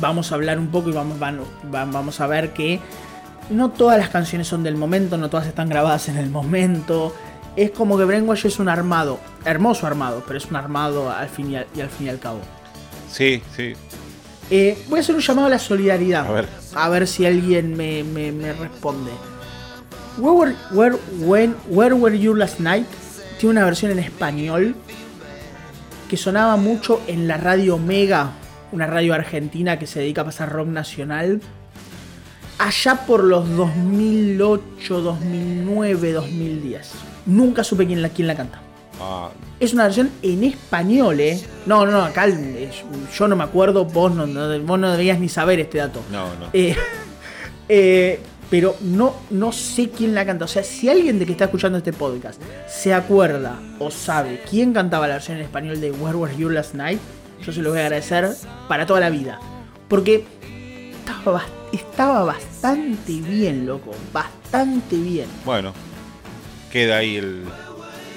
vamos a hablar un poco y vamos, van- van- vamos a ver que no todas las canciones son del momento, no todas están grabadas en el momento. Es como que Brainwash es un armado, hermoso armado, pero es un armado al fin y al, y al, fin y al cabo. Sí, sí. Eh, voy a hacer un llamado a la solidaridad. A ver. A ver si alguien me, me- me responde. Where were, where, when, where Were You Last Night? Tiene una versión en español que sonaba mucho en la radio Mega, una radio argentina que se dedica a pasar rock nacional. Allá por los 2008, 2009, 2010. Nunca supe quién la, quién la canta. Ah, Es una versión en español, ¿eh? No, no, no, acá yo no me acuerdo, vos no, no- vos no deberías ni saber este dato. no, no. Eh, Eh, pero no, no sé quién la canta. O sea, si alguien de que está escuchando este podcast se acuerda o sabe quién cantaba la versión en español de Where Were You Last Night, yo se lo voy a agradecer para toda la vida. Porque estaba, estaba bastante bien, loco. Bastante bien. Bueno, queda ahí el,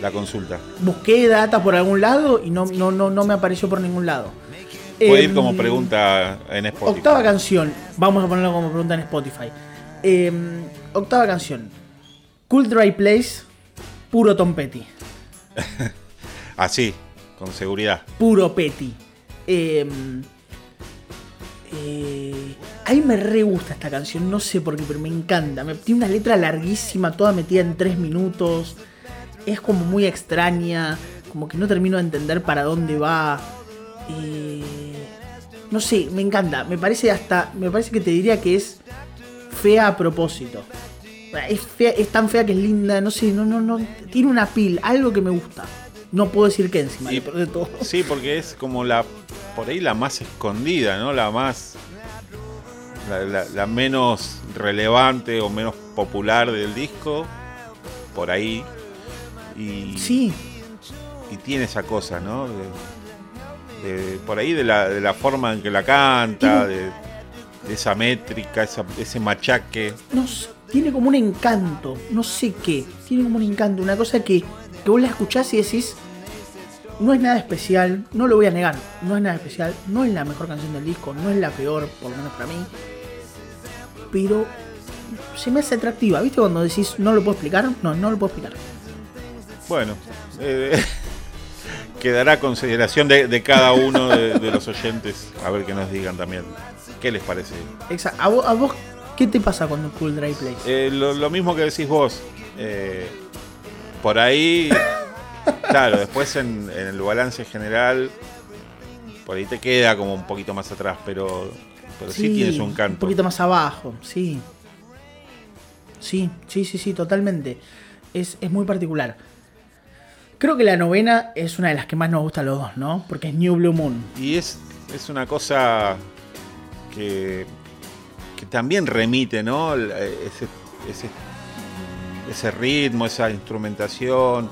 la consulta. Busqué data por algún lado y no, no, no, no me apareció por ningún lado. Puede ir Em, como pregunta en Spotify. Octava canción. Vamos a ponerlo como pregunta en Spotify. Em, octava canción. Cool Dry Place. Puro Tom Petty. Así, con seguridad. Puro Petty. Em, eh, a mí me re gusta esta canción. No sé por qué, pero me encanta. Me, tiene una letra larguísima, toda metida en tres minutos. Es como muy extraña. Como que no termino de entender para dónde va. Eh, no sé, me encanta. Me parece hasta. Me parece que te diría que es fea a propósito. Es, fea, es tan fea que es linda, no sé, no, no, no. Tiene una pil, algo que me gusta. No puedo decir que encima, perdí todo. Sí, porque es como la. Por ahí la más escondida, ¿no? La más. La, la- la menos relevante o menos popular del disco. Por ahí. Y, Sí, y tiene esa cosa, ¿no? De- de- por ahí de la, de la forma en que la canta, de, esa métrica, esa- ese machaque. no sé, tiene como un encanto, no sé qué. Tiene como un encanto, una cosa que, que vos la escuchás y decís. No es nada especial, no lo voy a negar, no es nada especial, no es la mejor canción del disco, no es la peor, por lo menos para mí. Pero se me hace atractiva, ¿viste? Cuando decís no lo puedo explicar, no, no lo puedo explicar. Bueno, eh, quedará a consideración de, de cada uno de, de los oyentes, a ver que nos digan también qué les parece. Exacto. ¿A vos, a vos qué te pasa cuando Cool Dry Place? Eh, lo, lo mismo que decís vos, eh, por ahí, claro, después en, en el balance general, por ahí te queda como un poquito más atrás, pero, pero sí, tienes un canto. Un poquito más abajo, sí. Sí, sí, sí, sí, totalmente. Es, es muy particular. Creo que la novena es una de las que más nos gusta a los dos, ¿no? Porque es New Blue Moon. Y es, es una cosa que, que también remite, ¿no? Eh, Ese, ese, ese ritmo, esa instrumentación,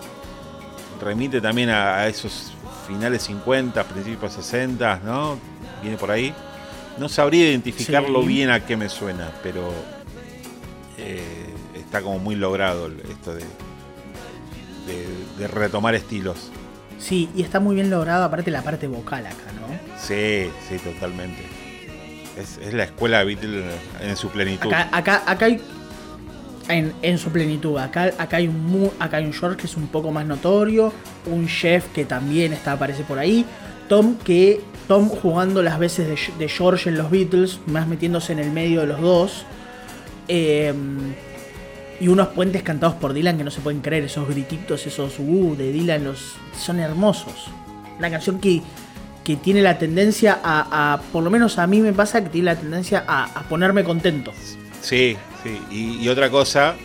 remite también a, a esos finales 50, principios 60, ¿no? Viene por ahí. No sabría identificarlo Sí. bien a qué me suena, pero eh, está como muy logrado esto de, de, de retomar estilos. Sí, y está muy bien logrado, aparte la parte vocal acá, ¿no? Sí, sí, totalmente. Es, es la escuela Beatle en su plenitud. Acá, acá, acá hay. En, su plenitud, acá, acá, hay un, acá hay un George que es un poco más notorio, un chef que también está, aparece por ahí, Tom que Tom jugando las veces de, George en los Beatles, más metiéndose en el medio de los dos, eh, y unos puentes cantados por Dylan que no se pueden creer, esos grititos, esos uh de Dylan, los, son hermosos. Una canción que, que tiene la tendencia a, a, por lo menos a mí me pasa que tiene la tendencia a, a ponerme contento. Sí, sí. Y, y otra cosa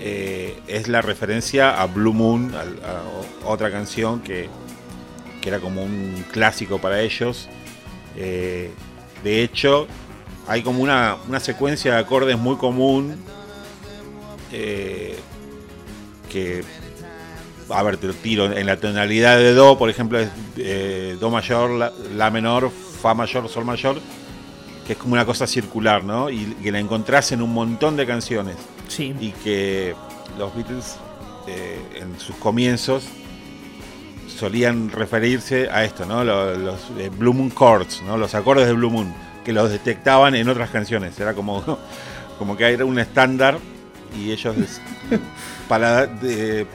eh, es la referencia a Blue Moon, a, otra canción que, que era como un clásico para ellos. Eh, de hecho, hay como una, una secuencia de acordes muy común eh, que, a ver, te lo tiro, en la tonalidad de Do, por ejemplo, es eh, Do mayor, la, la menor, Fa mayor, Sol mayor, que es como una cosa circular, ¿no? Y que la encontrás en un montón de canciones Sí. y que los Beatles eh, en sus comienzos solían referirse a esto, ¿no? Los, los, eh, Blue Moon Chords, ¿no? Los acordes de Blue Moon, que los detectaban en otras canciones. Era como, como que era un estándar y ellos para de-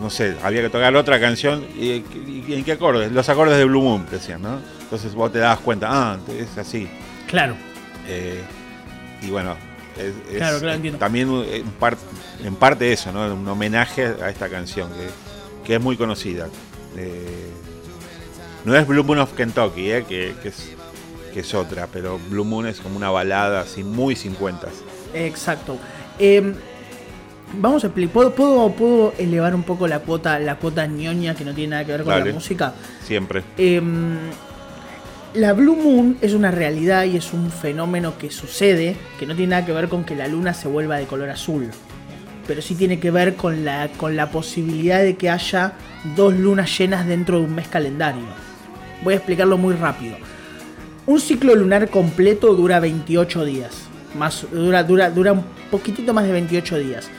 no sé, había que tocar otra canción y, y- ¿en qué acordes? Los acordes de Blue Moon, decían, ¿no? Entonces vos te dabas cuenta, ah, es así. Claro. Eh, y bueno, es, es- Claro, claro, entiendo. también en, par- en parte eso, ¿no? Un homenaje a esta canción que, que es muy conocida. Eh, no es Blue Moon of Kentucky, eh, que, que es, que es otra, pero Blue Moon es como una balada así muy 50. Exacto. Eh, vamos a explicar. ¿Puedo, puedo, puedo elevar un poco la cuota, la cuota ñoña que no tiene nada que ver con Dale. la música? Siempre. La Blue Moon es una realidad y es un fenómeno que sucede, que no tiene nada que ver con que la luna se vuelva de color azul, pero sí tiene que ver con la, con la posibilidad de que haya dos lunas llenas dentro de un mes calendario. Voy a explicarlo muy rápido. Un ciclo lunar completo dura 28 días. Más, dura, dura, dura un poquitito más de 28 días.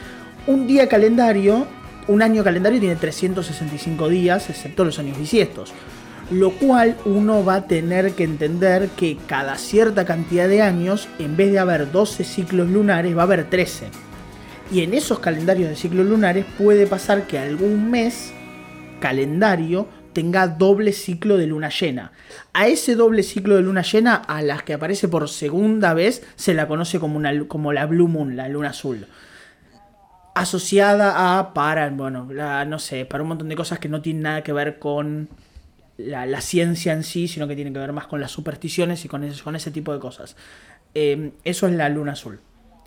Un día calendario, un año calendario tiene 365 días, excepto los años bisiestos. Lo cual uno va a tener que entender que cada cierta cantidad de años, en vez de haber 12 ciclos lunares, va a haber 13. Y en esos calendarios de ciclos lunares puede pasar que algún mes calendario tenga doble ciclo de luna llena. A ese doble ciclo de luna llena, a las que aparece por segunda vez, se la conoce como, una, como la Blue Moon, la luna azul. Asociada a, para, bueno, no sé, para un montón de cosas que no tienen nada que ver con la, ciencia en sí, sino que tienen que ver más con las supersticiones y con ese, con ese tipo de cosas. Eh, eso es la luna azul.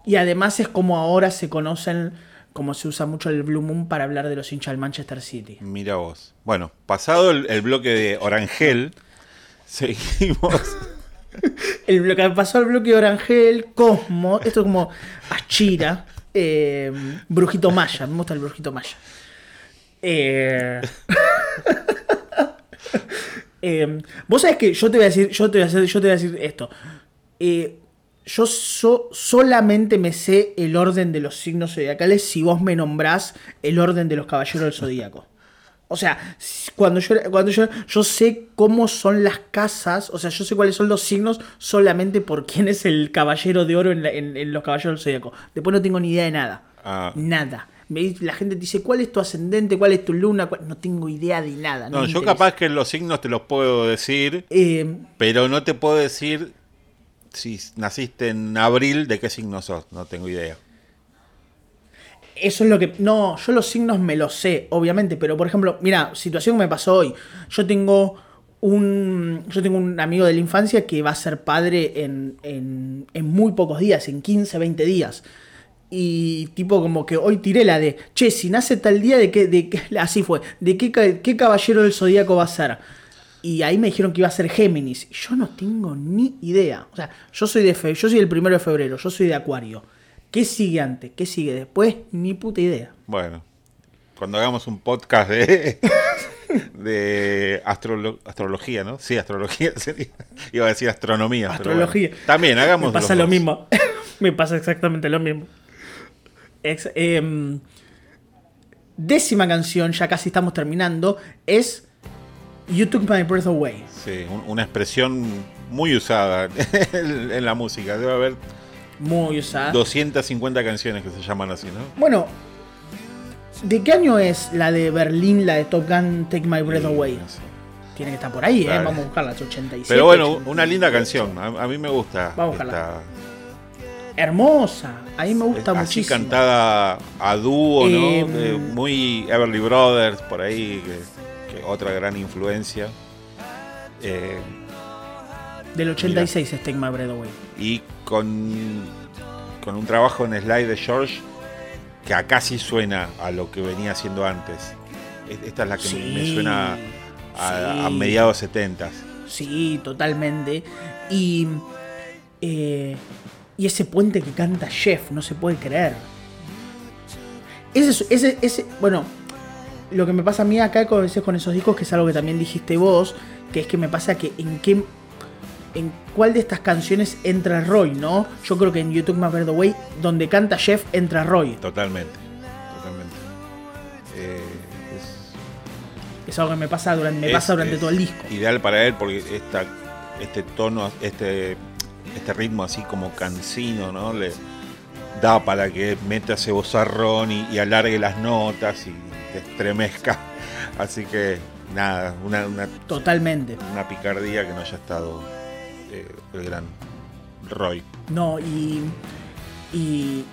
Y además es como ahora se conocen, como se usa mucho el Blue Moon para hablar de los hinchas del Manchester City. Mira vos. Bueno, pasado el, bloque de Orangel, seguimos. el bloque, pasó el bloque de Orangel, Cosmo, esto es como Achira, eh, Brujito Maya, me gusta el Brujito Maya. Eh... Eh, vos sabés que yo te voy a decir, yo te voy a, hacer, yo te voy a decir esto. Eh, yo solamente me sé el orden de los signos zodiacales si vos me nombrás el orden de los caballeros del zodíaco. O sea, cuando yo, cuando yo, yo sé cómo son las casas, o sea, yo sé cuáles son los signos solamente por quién es el caballero de oro en, los caballeros del zodíaco. Después no tengo ni idea de nada. Ah. Nada la gente te dice, ¿cuál es tu ascendente? ¿Cuál es tu luna? No tengo idea de nada. No, yo capaz que los signos te los puedo decir, eh, pero no te puedo decir si naciste en abril, de qué signo sos. No tengo idea. Eso es lo que... No, yo los signos me los sé, obviamente, pero por ejemplo, mira, situación que me pasó hoy. Yo tengo un, yo tengo un amigo de la infancia que va a ser padre en, en, en muy pocos días, en 15, 20 días. Y tipo como que hoy tiré la de, che, si nace tal día, de qué, de así fue, de qué, qué caballero del zodíaco va a ser. Y ahí me dijeron que iba a ser Géminis. Yo no tengo ni idea. O sea, yo soy de fe, yo soy el primero de febrero, yo soy de Acuario. ¿Qué sigue antes? ¿Qué sigue después? Ni puta idea. Bueno, cuando hagamos un podcast de, de astrología, ¿no? Sí, astrología sería. Iba a decir astronomía. Astrología. También, hagamos. Me pasa lo mismo. me pasa exactamente lo mismo. Em, décima canción, ya casi estamos terminando, es You Took My Breath Away. Sí, una expresión muy usada en la música. Debe haber muy usada. 250 canciones que se llaman así, ¿no? Bueno, ¿de qué año es la de Berlín, la de Top Gun Take My Breath Away? Tiene que estar por ahí, ¿eh? Vamos a buscarla, 87. Pero bueno, una linda canción. A, mí me gusta. Vamos a buscarla hermosa. A mí me gusta Así muchísimo. cantada a dúo, ¿no? Em, muy Everly Brothers, por ahí, que, otra gran influencia. Eh, Del 86 es Take My Y con, con un trabajo en slide de George que acá sí suena a lo que venía haciendo antes. Esta es la que me suena a, mediados 70. Sí, totalmente. Y eh, y ese puente que canta Jeff, no se puede creer. Ese, ese, ese, bueno, lo que me pasa a mí acá con, con esos discos, que es algo que también dijiste vos, que es que me pasa que en qué en cuál de estas canciones entra Roy, ¿no? Yo creo que en YouTube the Way, donde canta Jeff, entra Roy. Totalmente, totalmente. Eh, es, algo que me pasa durante, me pasa durante todo el disco. Ideal para él porque esta, este tono, este este ritmo así como cansino, ¿no? Le da para que meta ese bozarrón y, alargue las notas y te estremezca. Así que nada, una, totalmente una picardía que no haya estado eh, el gran Roy. No, y, y,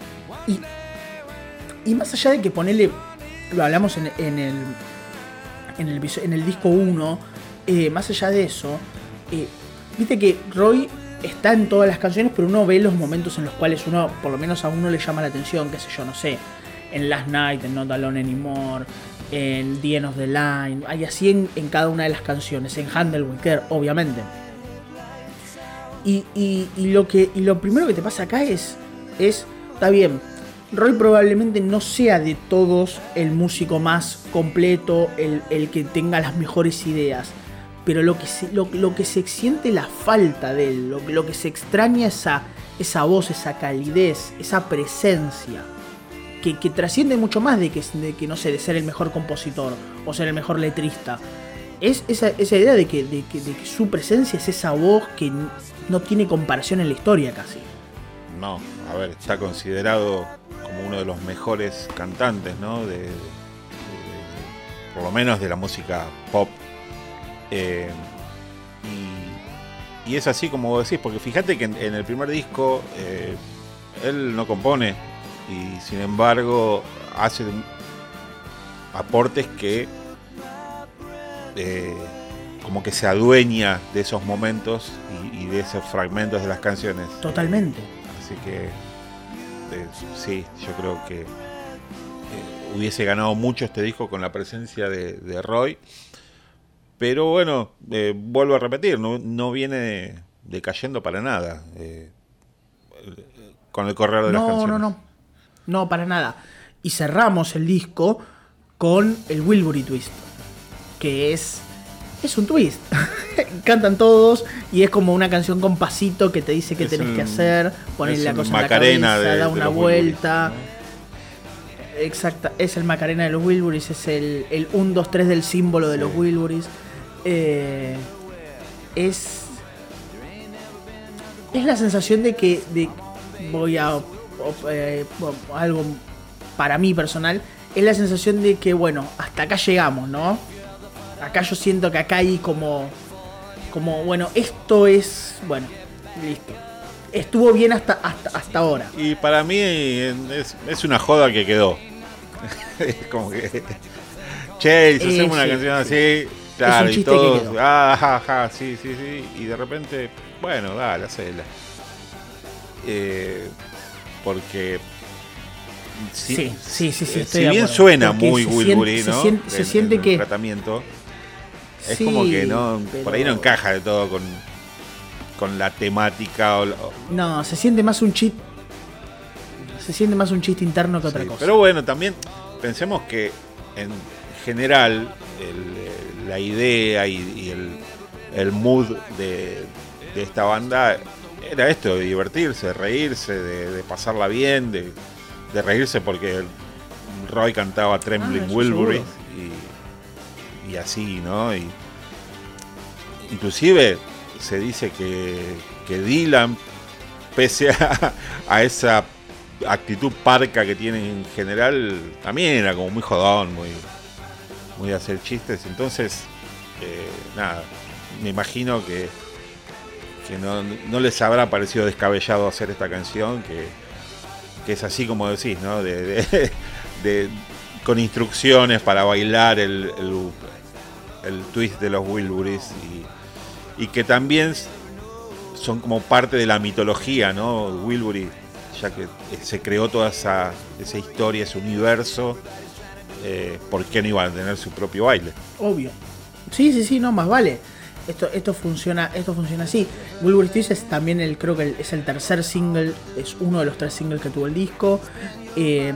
y, más allá de que ponerle, lo hablamos en, en el, en el, en el disco 1, eh, más allá de eso, eh, viste que Roy está en todas las canciones, pero uno ve los momentos en los cuales uno, por lo menos a uno le llama la atención, qué sé yo, no sé, en Last Night, en Not Alone Anymore, en The End of the Line, hay así en, cada una de las canciones, en Handle With Care, obviamente. Y lo que, y lo primero que te pasa acá es, es, está bien, Roy probablemente no sea de todos el músico más completo, el, el que tenga las mejores ideas. Pero lo que se, lo, lo que se siente la falta de él, lo, lo que se extraña esa, esa voz, esa calidez, esa presencia. Que, que trasciende mucho más de que, de que, no sé, de ser el mejor compositor o ser el mejor letrista. Es esa, esa idea de que, de, que, de que su presencia es esa voz que no tiene comparación en la historia casi. No, a ver, está considerado como uno de los mejores cantantes, ¿no? De- por lo menos de la música pop. Eh, y, y es así como vos decís, porque fíjate que en, en el primer disco eh, él no compone y sin embargo hace aportes que eh, como que se adueña de esos momentos y, y de esos fragmentos de las canciones. Totalmente. Así que sí, yo creo que hubiese ganado mucho este disco con la presencia de, de Roy. Pero bueno, eh, vuelvo a repetir, no, no viene decayendo para nada eh, con el correr de las No, canciones. no, no. No, para nada. Y cerramos el disco con el Wilbury Twist. Que es. Es un twist. Cantan todos y es como una canción con pasito que te dice qué Es tenés que hacer, ponerle es la cosa en la Macarena cabeza, de- da de una Wilburys, vuelta. Exacta, es el Macarena de los Wilburys, es el, el 1, 2, 3 del símbolo de los Wilburys. Eh, es. Es la sensación de que. de- voy a. eh, algo para mí personal. Es la sensación de que, bueno, hasta acá llegamos, ¿no? Acá yo siento que acá hay como. Como, bueno, esto es. Bueno, listo. Estuvo bien hasta, hasta, hasta ahora. Y para mí es, es una joda que quedó. es como que. Che, si Eh, hacemos una sí, canción sí. así, claro, y chiste que todos. quedó. Ah, ja, ja, sí, sí, sí. Y de repente, bueno, dale, hacela. Eh, porque. si- Sí, sí, sí, sí, eh, si bien acuerdo. suena muy Wilbury, ¿no? se siente- se En- siente en que- tratamiento. Es Sí, como que no. Por ahí no encaja de todo con, con la temática o, la- No, se siente más un chiste. Se siente más un chiste interno que otra Sí, cosa. Pero bueno, también pensemos que en general el- la idea y, y el, el mood de, de esta banda era esto, de divertirse, de reírse, de, de pasarla bien, de, de reírse porque Roy cantaba Trembling Ah, Wilbury y así, ¿no? Y, inclusive se dice que, que Dylan, pese a, a esa actitud parca que tiene en general, también era como muy jodón, muy, muy de hacer chistes. Entonces, eh, nada, me imagino que, que no, les habrá parecido descabellado hacer esta canción, que, que es así como decís, ¿no? De, de- con instrucciones para bailar el, el, el twist de los Wilburys y, y que también son como parte de la mitología, ¿no? Wilbury, ya que se creó toda esa, esa historia, ese universo, eh, ¿por qué no iban a tener su propio baile? Obvio. Sí, sí, sí, no, más vale. Esto, esto funciona, esto funciona así. Wilbur Stitch es también el, creo que es el tercer single, es uno de los tres singles que tuvo el disco. Eh,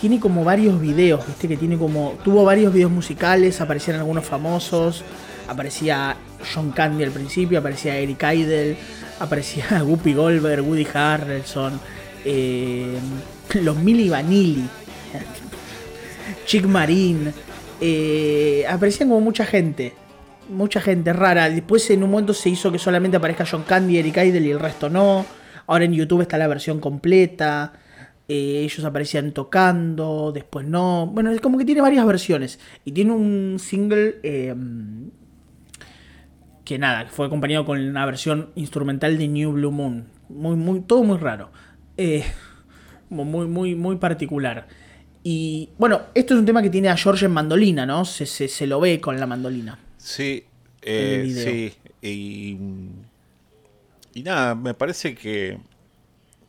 tiene como varios videos, viste que tiene como. Tuvo varios videos musicales, aparecían algunos famosos. Aparecía John Candy al principio, aparecía Eric Idle, aparecía Whoopi Goldberg, Woody Harrelson, eh, los Milli Vanilli. Chick Marine. eh, aparecían como mucha gente. Mucha gente rara. Después en un momento se hizo que solamente aparezca John Candy, Eric Idle y el resto no. Ahora en YouTube está la versión completa. Eh, ellos aparecían tocando, después no. Bueno, es como que tiene varias versiones. Y tiene un single eh, que nada, fue acompañado con una versión instrumental de New Blue Moon. Muy, muy, todo muy raro. Eh, muy, muy, muy particular. Y bueno, esto es un tema que tiene a George en mandolina, ¿no? Se, se, se lo ve con la mandolina. Sí, eh, sí, y, y nada, me parece que,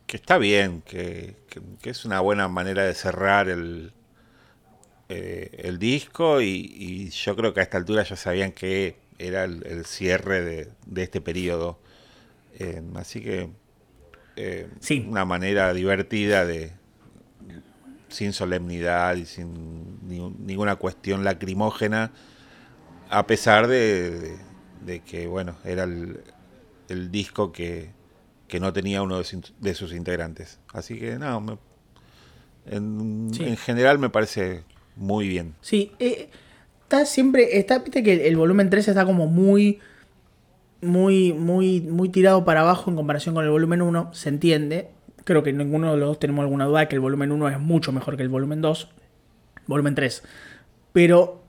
que está bien, que, que- que es una buena manera de cerrar el, eh, el disco y, y yo creo que a esta altura ya sabían que era el, el cierre de, de este periodo. Eh, así que eh, Sí. una manera divertida de sin solemnidad y sin ni- ninguna cuestión lacrimógena, a pesar de, de- de que bueno era el, el disco que, que no tenía uno de, sus- de sus integrantes. Así que no, me- en, Sí. en general me parece muy bien. Sí, eh, está siempre, está, viste que el, el volumen 3 está como muy, muy, muy, muy tirado para abajo en comparación con el volumen 1, se entiende. Creo que ninguno de los dos tenemos alguna duda de que el volumen 1 es mucho mejor que el volumen 2, volumen 3. Pero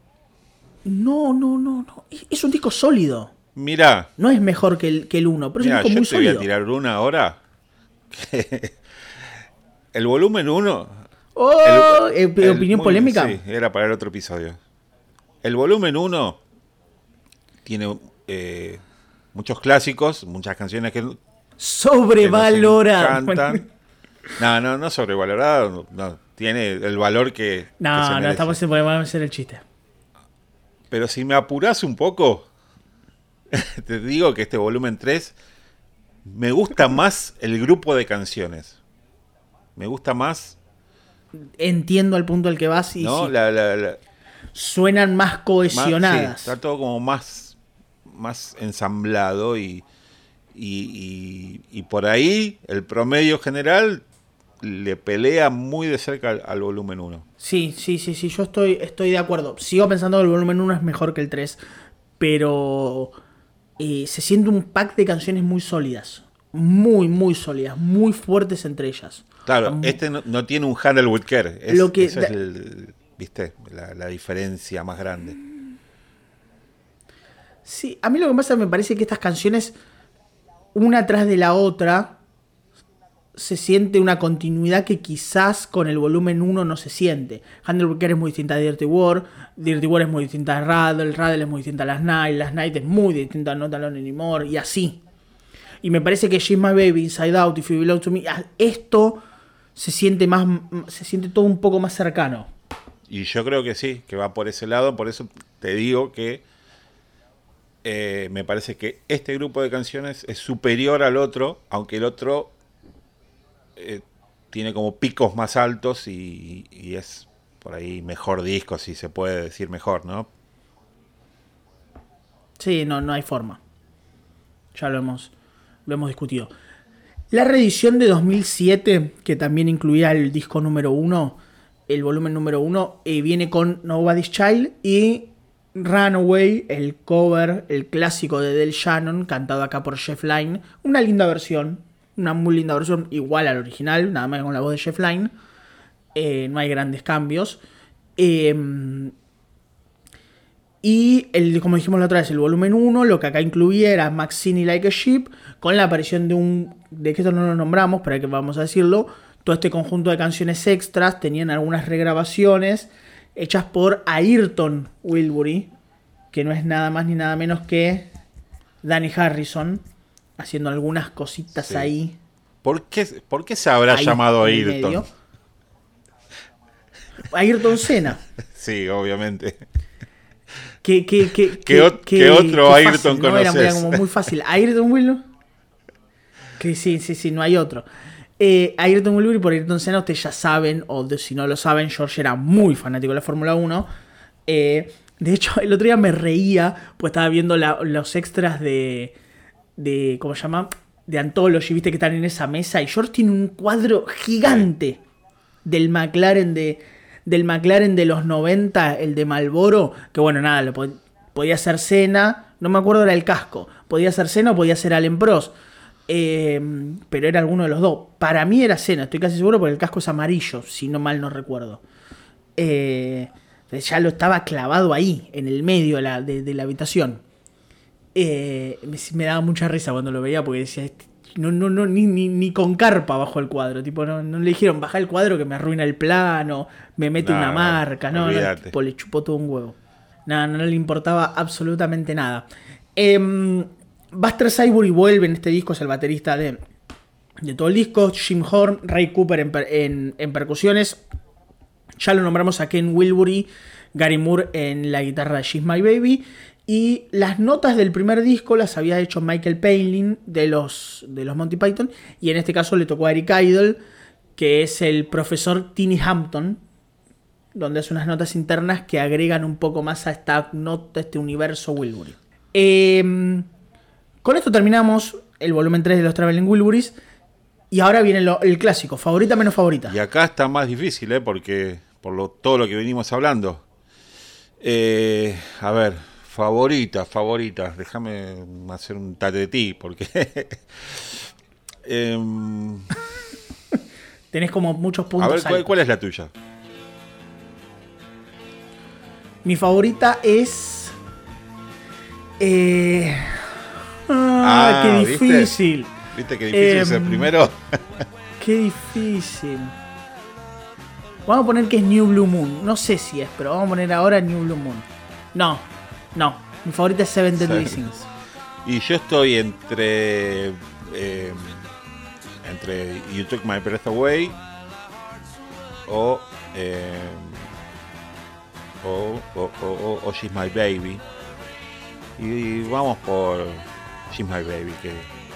no, no, no, no, es, es un disco sólido. Mira, No es mejor que el, que el 1, pero es Mira, un disco yo muy te voy a sólido. tirar una ahora. el volumen 1. Oh, eh, opinión polémica. Sí, era para el otro episodio. El volumen 1 tiene eh, muchos clásicos, muchas canciones que, Sobrevalorado. No, no, no sobrevalorado. No, tiene el valor que. que se No, no, estamos en hacer el chiste. Pero si me apuras un poco, te digo que este volumen 3 me gusta más el grupo de canciones. Me gusta más, Entiendo al punto al que vas y ¿no? sí, La, la- la- suenan más más- cohesionadas. sí, está todo como más, más ensamblado y, y, y- y por ahí el promedio general le pelea muy de cerca al, al volumen 1. Sí, sí, sí, sí, yo estoy, estoy de acuerdo. Sigo pensando que el volumen 1 es mejor que el 3, pero eh, se siente un pack de canciones muy sólidas. Muy, muy sólidas, muy fuertes entre ellas. Claro, este no, no tiene un handle with care. Es, Lo que es el, ¿viste? La, la diferencia más grande. Sí, a mí lo que pasa me parece que estas canciones, una tras de la otra, se siente una continuidad que quizás con el volumen 1 no se siente. Handleburger es muy distinta a Dirty War, Dirty War es muy distinta a Rattle, Rattle es muy distinta a Last Night, Last Night es muy distinta a Not Alone Anymore, y así. Y me parece que She's My Baby, Inside Out, If You Belong to Me, esto se siente más, se siente todo un poco más cercano. Y yo creo que sí, que va por ese lado. Por eso te digo que eh, me parece que este grupo de canciones es superior al otro, aunque el otro eh, tiene como picos más altos y, es por ahí mejor disco, si se puede decir mejor, ¿no? Sí, no, no hay forma. Ya lo hemos, lo hemos discutido. La reedición de 2007, que también incluía el disco número 1, el volumen número 1, eh, viene con Nobody's Child y Runaway, el cover, el clásico de Del Shannon, cantado acá por Jeff Lynne. Una linda versión, una muy linda versión, igual al original, nada más con la voz de Jeff Lynne. Eh, no hay grandes cambios. Eh, y el, como dijimos la otra vez, el volumen 1, lo que acá incluía era Maxine Like a Sheep, con la aparición de un. de que esto no lo nombramos, pero que vamos a decirlo. Todo este conjunto de canciones extras tenían algunas regrabaciones hechas por Ayrton Wilbury, que no es nada más ni nada menos que Danny Harrison, haciendo algunas cositas Sí. ahí. ¿Por qué, por qué se habrá llamado Ayrton? Ayrton Senna. Sí, obviamente. ¿Qué, qué, qué, ¿Qué ot- qué otro Ayrton ¿no? Era, era conoces? como muy fácil. ¿Ayrton Willow? Que sí, sí, sí, no hay otro. Eh, Ayrton Willow y por Ayrton Senna ustedes ya saben, o si no lo saben, George era muy fanático de la Fórmula 1. Eh, de hecho, el otro día me reía, pues estaba viendo los extras de, de, ¿cómo se llama? De Anthology, viste que están en esa mesa, y George tiene un cuadro gigante del McLaren de del McLaren de los 90, el de Malboro, que bueno, nada, podía ser Senna, no me acuerdo era el casco, podía ser Senna o podía ser Allen Prost. Eh, pero era alguno de los dos. Para mí era Senna, estoy casi seguro porque el casco es amarillo, si no mal no recuerdo. Eh, ya lo estaba clavado ahí, en el medio de la, de- de la habitación. Eh, me, me daba mucha risa cuando lo veía porque decía, "Este- no, no, no, ni, ni, ni con carpa bajo el cuadro. Tipo, no, no le dijeron, baja el cuadro que me arruina el plano, me mete No, una no, marca. No, no, tipo, le chupó todo un huevo. Nada, no, le importaba absolutamente nada. Em, Buster Cyborg vuelve en este disco, es el baterista de, de todo el disco. Jim Horn, Ray Cooper en, en- percusiones. Ya lo nombramos a Ken Wilbury, Gary Moore en la guitarra de She's My Baby. Y las notas del primer disco las había hecho Michael Palin de los, de los Monty Python. Y en este caso le tocó a Eric Idle, que es el profesor Tiny Hampton, donde hace unas notas internas que agregan un poco más a esta nota, este universo Wilbury. Em, con esto terminamos el volumen 3 de los Traveling Wilburys. Y ahora viene el clásico, favorita menos favorita. Y acá está más difícil, ¿eh? porque por lo, todo lo que venimos hablando. Eh, a ver, favorita, favorita. Déjame hacer un ti, porque. Em, Tenés como muchos puntos. A ver, ¿cuál, es la tuya? Mi favorita es. Eh, ah, qué difícil. ¿Viste, qué difícil es el em, primero? qué difícil. Vamos a poner que es New Blue Moon. No sé si es, pero vamos a poner ahora New Blue Moon. No, no. Mi favorita es Seven Deadly Sins. Y yo estoy entre. Eh, entre You Took My Breath Away o. Eh, o, o, o, She's My Baby. Y vamos por She's My Baby, que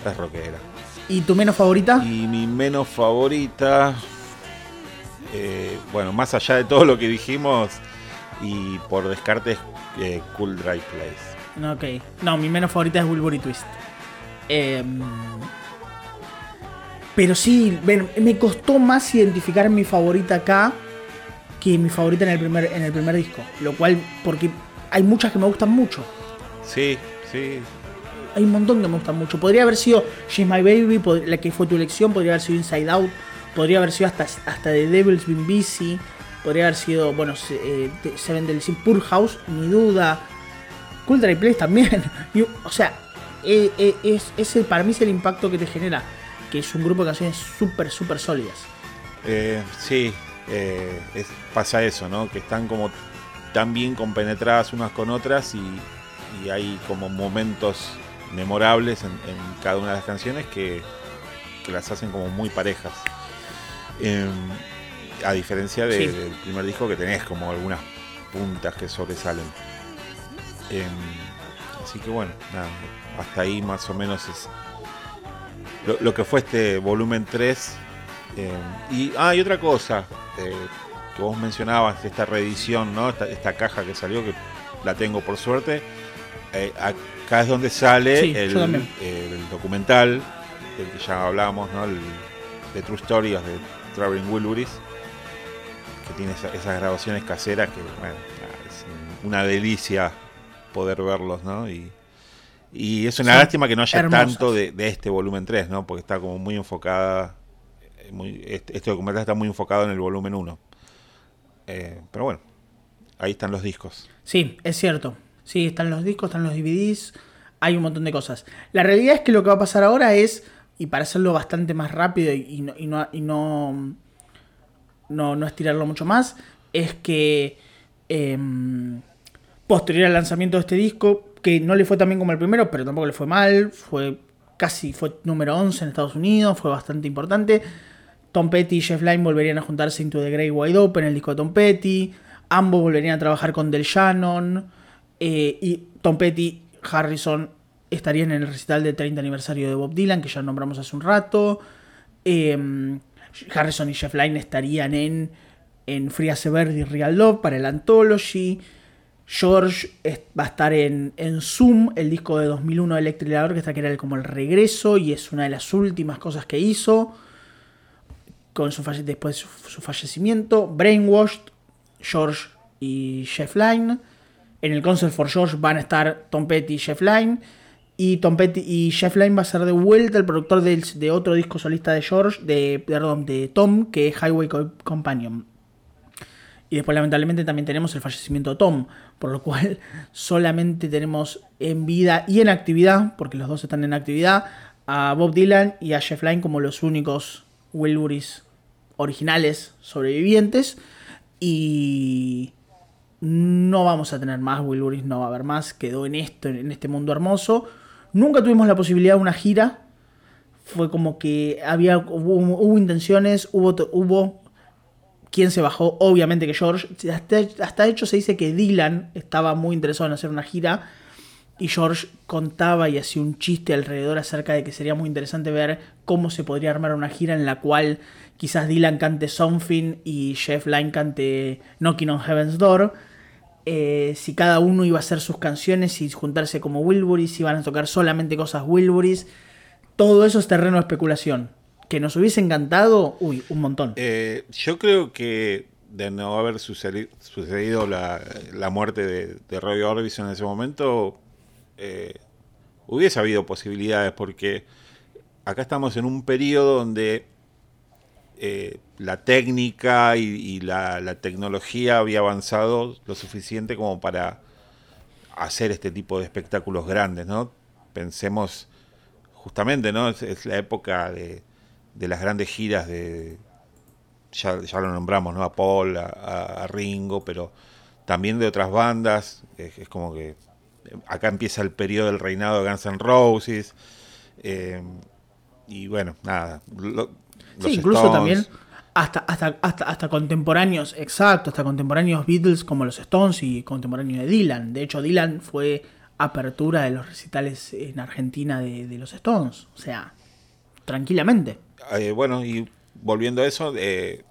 es rockera. ¿Y tu menos favorita? Y mi menos favorita. Eh, bueno, más allá de todo lo que dijimos, y por descarte eh, Cool Dry Place. Ok. No, mi menos favorita es Wilbury Twist. Em, pero sí, me costó más identificar mi favorita acá que mi favorita en el primer, en el primer disco. Lo cual, porque hay muchas que me gustan mucho. Sí, sí. Hay un montón que me gustan mucho. Podría haber sido She's My Baby, la que fue tu elección, podría haber sido Inside Out, podría haber sido hasta, hasta The Devil's Been Busy, podría haber sido, bueno, eh, Seven del Sin Pure House, ni duda. Dry Place también. o sea, eh, eh, es, es para mí es el impacto que te genera, que es un grupo de canciones súper, súper sólidas. sí, pasa eso, ¿no? Que están como tan bien compenetradas unas con otras y, hay como momentos memorables en, cada una de las canciones que, que las hacen como muy parejas. Em, a diferencia del primer disco que tenés como algunas puntas que sobresalen. Em, así que bueno, hasta ahí más o menos es lo, que fue este volumen 3. Em, y, ah, y otra cosa eh, que vos mencionabas, esta reedición, ¿no? Esta, caja que salió, que la tengo por suerte. Eh, acá es donde sale el, documental del que ya hablábamos, ¿no? El, de True Stories de Traveling Wilburys, que tiene esas grabaciones caseras que, bueno, es una delicia poder verlos, ¿no? Y, es una lástima que no haya tanto de, este volumen 3, ¿no? Porque está como muy enfocada, eh, muy, este, este, documental está muy enfocado en el volumen 1. Eh, pero bueno, ahí están los discos. Sí, es cierto. Sí, están los discos, están los DVDs, hay un montón de cosas. La realidad es que lo que va a pasar ahora es y para hacerlo bastante más rápido y, no, y, no, y no, no, estirarlo mucho más, es que em, posterior al lanzamiento de este disco, que no le fue tan bien como el primero, pero tampoco le fue mal, fue casi fue número 11 en Estados Unidos, fue bastante importante. Tom Petty y Jeff Lynne volverían a juntarse Into the Grey Wide Open, el disco de Tom Petty. Ambos volverían a trabajar con Del Shannon. Eh, y Tom Petty, Harrison estarían en el recital del 30 aniversario de Bob Dylan, que ya nombramos hace un rato. Em, Harrison y Jeff Lynne estarían en, en Free As y Real Love para el Anthology. George va a estar en, en Zoom, el disco de 2001 de Electric que está que era como el regreso y es una de las últimas cosas que hizo con su después de su, fallecimiento. Brainwashed, George y Jeff Lynne. En el Concert for George van a estar Tom Petty y Jeff Lynne. Y Tom Petty y Jeff Lynne va a ser de vuelta el productor de, otro disco solista de George, de, perdón, de Tom, que es Highway Companion. Y después lamentablemente también tenemos el fallecimiento de Tom, por lo cual solamente tenemos en vida y en actividad, porque los dos están en actividad, a Bob Dylan y a Jeff Lynne como los únicos Wilburys originales sobrevivientes. Y no vamos a tener más Wilburys, no va a haber más, quedó en esto, en este mundo hermoso. Nunca tuvimos la posibilidad de una gira. Fue como que había hubo, intenciones, hubo, hubo ¿Quién se bajó? Obviamente que George. Hasta, hasta hecho se dice que Dylan estaba muy interesado en hacer una gira. Y George contaba y hacía un chiste alrededor acerca de que sería muy interesante ver cómo se podría armar una gira en la cual quizás Dylan cante Something y Jeff Lynne cante Knocking on Heaven's Door. Eh, si cada uno iba a hacer sus canciones y juntarse como Wilburys, si iban a tocar solamente cosas Wilburys. Todo eso es terreno de especulación. Que nos hubiese encantado, uy, un montón. Eh, yo creo que de no haber sucedido, la, muerte de, de Roy Orbison en ese momento, eh, hubiese habido posibilidades, porque acá estamos en un periodo donde eh, la técnica y, la, tecnología había avanzado lo suficiente como para hacer este tipo de espectáculos grandes, ¿no? Pensemos justamente, ¿no? Es, la época de, las grandes giras de, ya, lo nombramos, ¿no? A Paul, a, Ringo, pero también de otras bandas, es como que acá empieza el periodo del reinado de Guns N' Roses. Eh, y bueno, nada. Sí, incluso también hasta, hasta, hasta, contemporáneos, exacto, hasta contemporáneos Beatles como los Stones y contemporáneos de Dylan. De hecho, Dylan fue apertura de los recitales en Argentina de, los Stones. O sea, tranquilamente. Eh, bueno, y volviendo a eso, eh,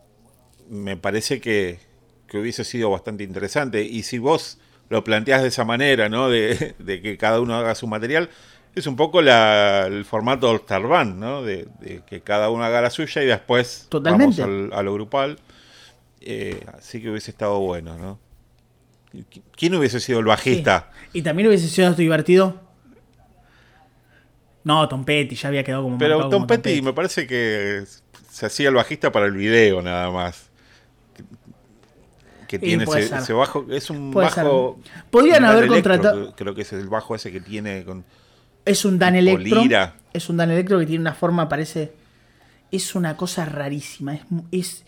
me parece que, que hubiese sido bastante interesante. Y si vos lo planteas de esa manera, ¿no? De, que cada uno haga su material. Es un poco el formato All Star Band, ¿no? De, que cada uno haga la suya y después vamos a lo grupal. Eh, así que hubiese estado bueno, ¿no? ¿Quién hubiese sido el bajista? Y también hubiese sido divertido. No, Tom Petty ya había quedado como. Pero Tom, Petty me parece que se hacía el bajista para el video nada más que tiene ese, bajo. Es un bajo. Podrían haber contratado. Creo que es el bajo ese que tiene con. Es un Dan Electro. Es un Dan Electro que tiene una forma, parece. Es una cosa rarísima. Es,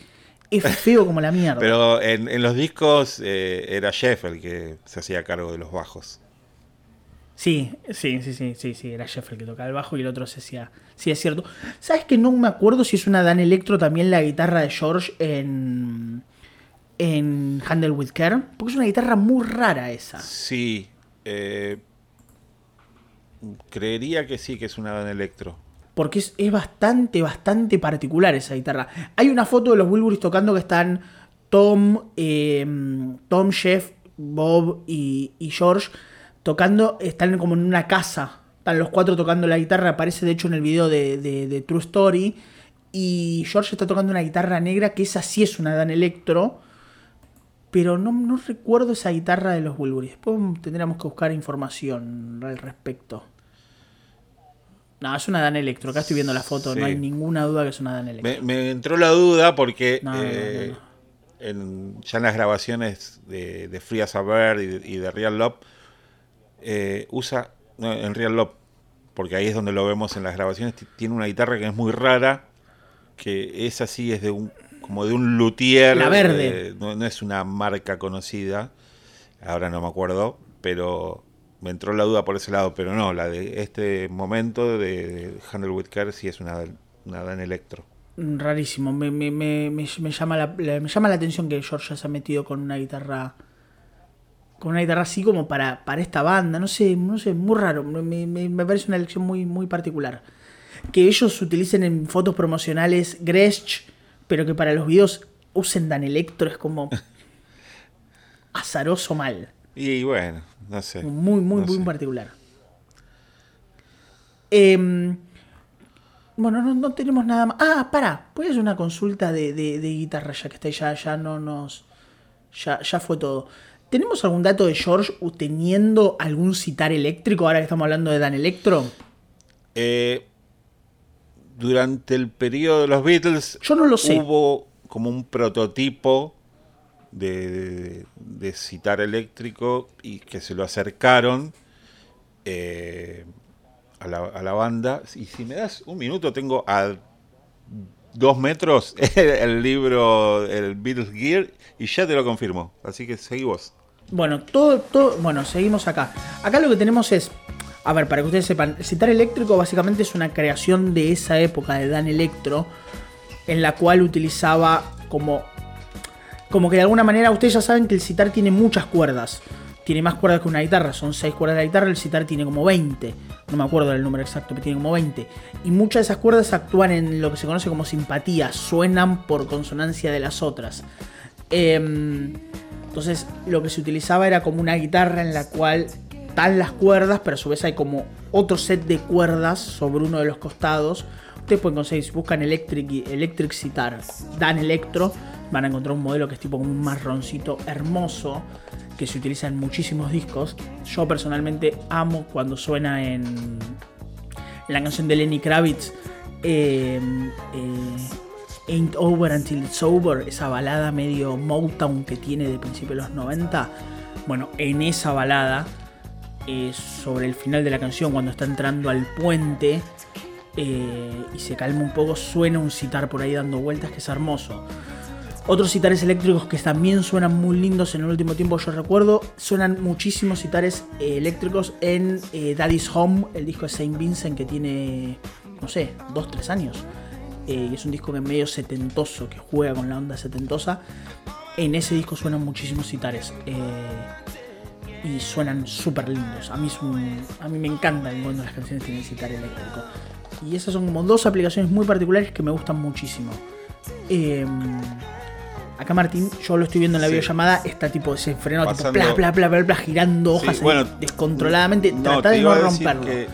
es, feo como la mierda. Pero en, los discos eh, era Jeff el que se hacía cargo de los bajos. Sí, sí, sí, sí, sí, sí, era Jeff el que tocaba el bajo y el otro se hacía. Sí, es cierto. ¿Sabes que no me acuerdo si es una Dan Electro también la guitarra de George en en Handle with Care? Porque es una guitarra muy rara esa. Sí. Eh, creería que sí, que es una Dan Electro. Porque es, bastante, bastante particular esa guitarra. Hay una foto de los Wilburys tocando que están Tom, em, Tom, Jeff, Bob y, George tocando. Están como en una casa. Están los cuatro tocando la guitarra. Aparece de hecho en el video de, de True Story. Y George está tocando una guitarra negra que esa sí es una Dan Electro pero no, recuerdo esa guitarra de los Wilburys. Después tendríamos que buscar información al respecto. No, es una Dan Electro. Acá estoy viendo la foto, no hay ninguna duda que es una Dan Electro. Me, entró la duda porque eh, ya en las grabaciones de, Free as a Bird y de, Real Love eh, usa, en Real Love, porque ahí es donde lo vemos en las grabaciones, tiene una guitarra que es muy rara, que esa sí es de un como de un luthier. La verde. Eh, no, es una marca conocida, ahora no me acuerdo, pero me entró la duda por ese lado, pero no, la de este momento de, Handle with Care sí es una, una Dan Electro. Mm, rarísimo, me, me, me, me, llama la, me llama la atención que George se ha metido con una guitarra con una guitarra así como para, para esta banda, no sé, no sé, muy raro, me, me, parece una elección muy, muy particular. Que ellos utilicen en fotos promocionales Gretsch pero que para los videos usen Dan Electro es como azaroso mal. Y bueno, no sé. Muy, muy, muy particular. Em, bueno, no, tenemos nada más. Ah, para, puedes hacer una consulta de, guitarra ya que está ya, ya no nos. Ya, ya fue todo. ¿Tenemos algún dato de George teniendo algún citar eléctrico ahora que estamos hablando de Dan Electro? Eh, durante el periodo de los Beatles Yo no lo sé. hubo como un prototipo de, de, citar eléctrico y que se lo acercaron eh, a, la, a, la, banda. Y si me das un minuto, tengo a dos metros el libro, el Beatles Gear, y ya te lo confirmo. Así que seguimos. Bueno, todo, todo, bueno, seguimos acá. Acá lo que tenemos es a ver, para que ustedes sepan, citar eléctrico básicamente es una creación de esa época de Dan Electro, en la cual utilizaba como como que de alguna manera ustedes ya saben que el sitar tiene muchas cuerdas. Tiene más cuerdas que una guitarra, son 6 cuerdas de la guitarra, el sitar tiene como 20. No me acuerdo del número exacto, pero tiene como 20. Y muchas de esas cuerdas actúan en lo que se conoce como simpatía, suenan por consonancia de las otras. Em, entonces lo que se utilizaba era como una guitarra en la cual están las cuerdas, pero a su vez hay como otro set de cuerdas sobre uno de los costados. Ustedes pueden conseguir, si buscan Electric, Electric Sitar, Dan Electro, van a encontrar un modelo que es tipo un marroncito hermoso que se utiliza en muchísimos discos. Yo personalmente amo cuando suena en, la canción de Lenny Kravitz. Eh, eh, Ain't Over Until It's Over, esa balada medio Motown que tiene de principios de los 90. Bueno, en esa balada, eh, sobre el final de la canción, cuando está entrando al puente y se calma un poco, suena un citar por ahí dando vueltas que es hermoso. Otros citares eléctricos que también suenan muy lindos en el último tiempo, yo recuerdo, suenan muchísimos citares eh, eléctricos en eh, Daddy's Home, el disco de Saint Vincent que tiene, no sé, 2-3 años. Eh, es un disco que es medio setentoso, que juega con la onda setentosa. En ese disco suenan muchísimos citares. Y suenan súper lindos. A mí, a mí me encantan cuando las canciones tienen citar eléctrico. Y esas son como dos aplicaciones muy particulares que me gustan muchísimo. Acá Martín, yo lo estoy viendo en la videollamada, está tipo desenfrenado, tipo bla, bla, bla, bla, bla, girando hojas descontroladamente. Trata de no romperlo. Que,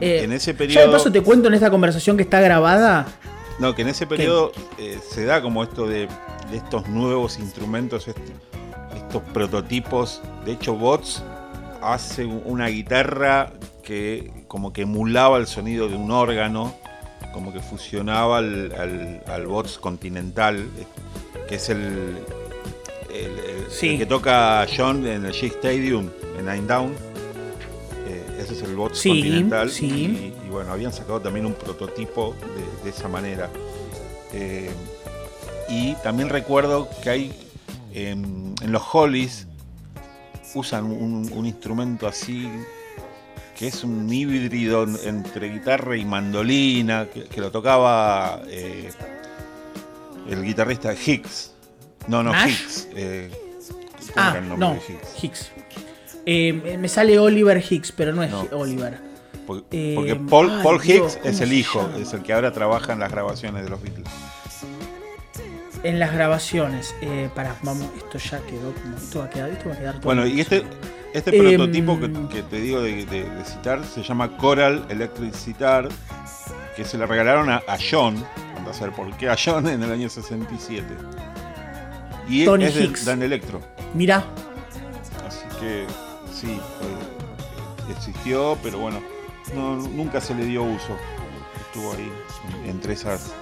eh, en ese periodo. Yo de paso te cuento en esta conversación que está grabada. No, que en ese periodo eh, se da como esto de, estos nuevos instrumentos, estos prototipos. De hecho, Bots hace una guitarra que como que emulaba el sonido de un órgano, como que fusionaba al, al Bots continental que es el, el, que toca John en el Shea Stadium, en Nine Down. Eh, ese es el bot continental. Y, bueno, habían sacado también un prototipo de, esa manera. Eh, y también recuerdo que hay en, los Hollies usan un, instrumento así que es un híbrido entre guitarra y mandolina, que, lo tocaba eh, el guitarrista Hicks. No, no, Hicks. Eh, ah, no, Hicks. Eh, me sale Oliver Hicks, pero no es Oliver. Porque, Paul, Paul Hicks es el hijo, es el que ahora trabaja en las grabaciones de los Beatles. En las grabaciones, eh, para, vamos, esto ya quedó como. Esto va a quedar, esto va a quedar todo Bueno, y este, este prototipo que, que, te digo de, de, citar se llama Coral Electric Citar, que se le regalaron a, a John, a saber por qué a John en el año 67. Y Tony es Hicks. Dan Electro. Mira. Así que sí, eh, existió, pero bueno, nunca se le dio uso. Estuvo ahí entre esas.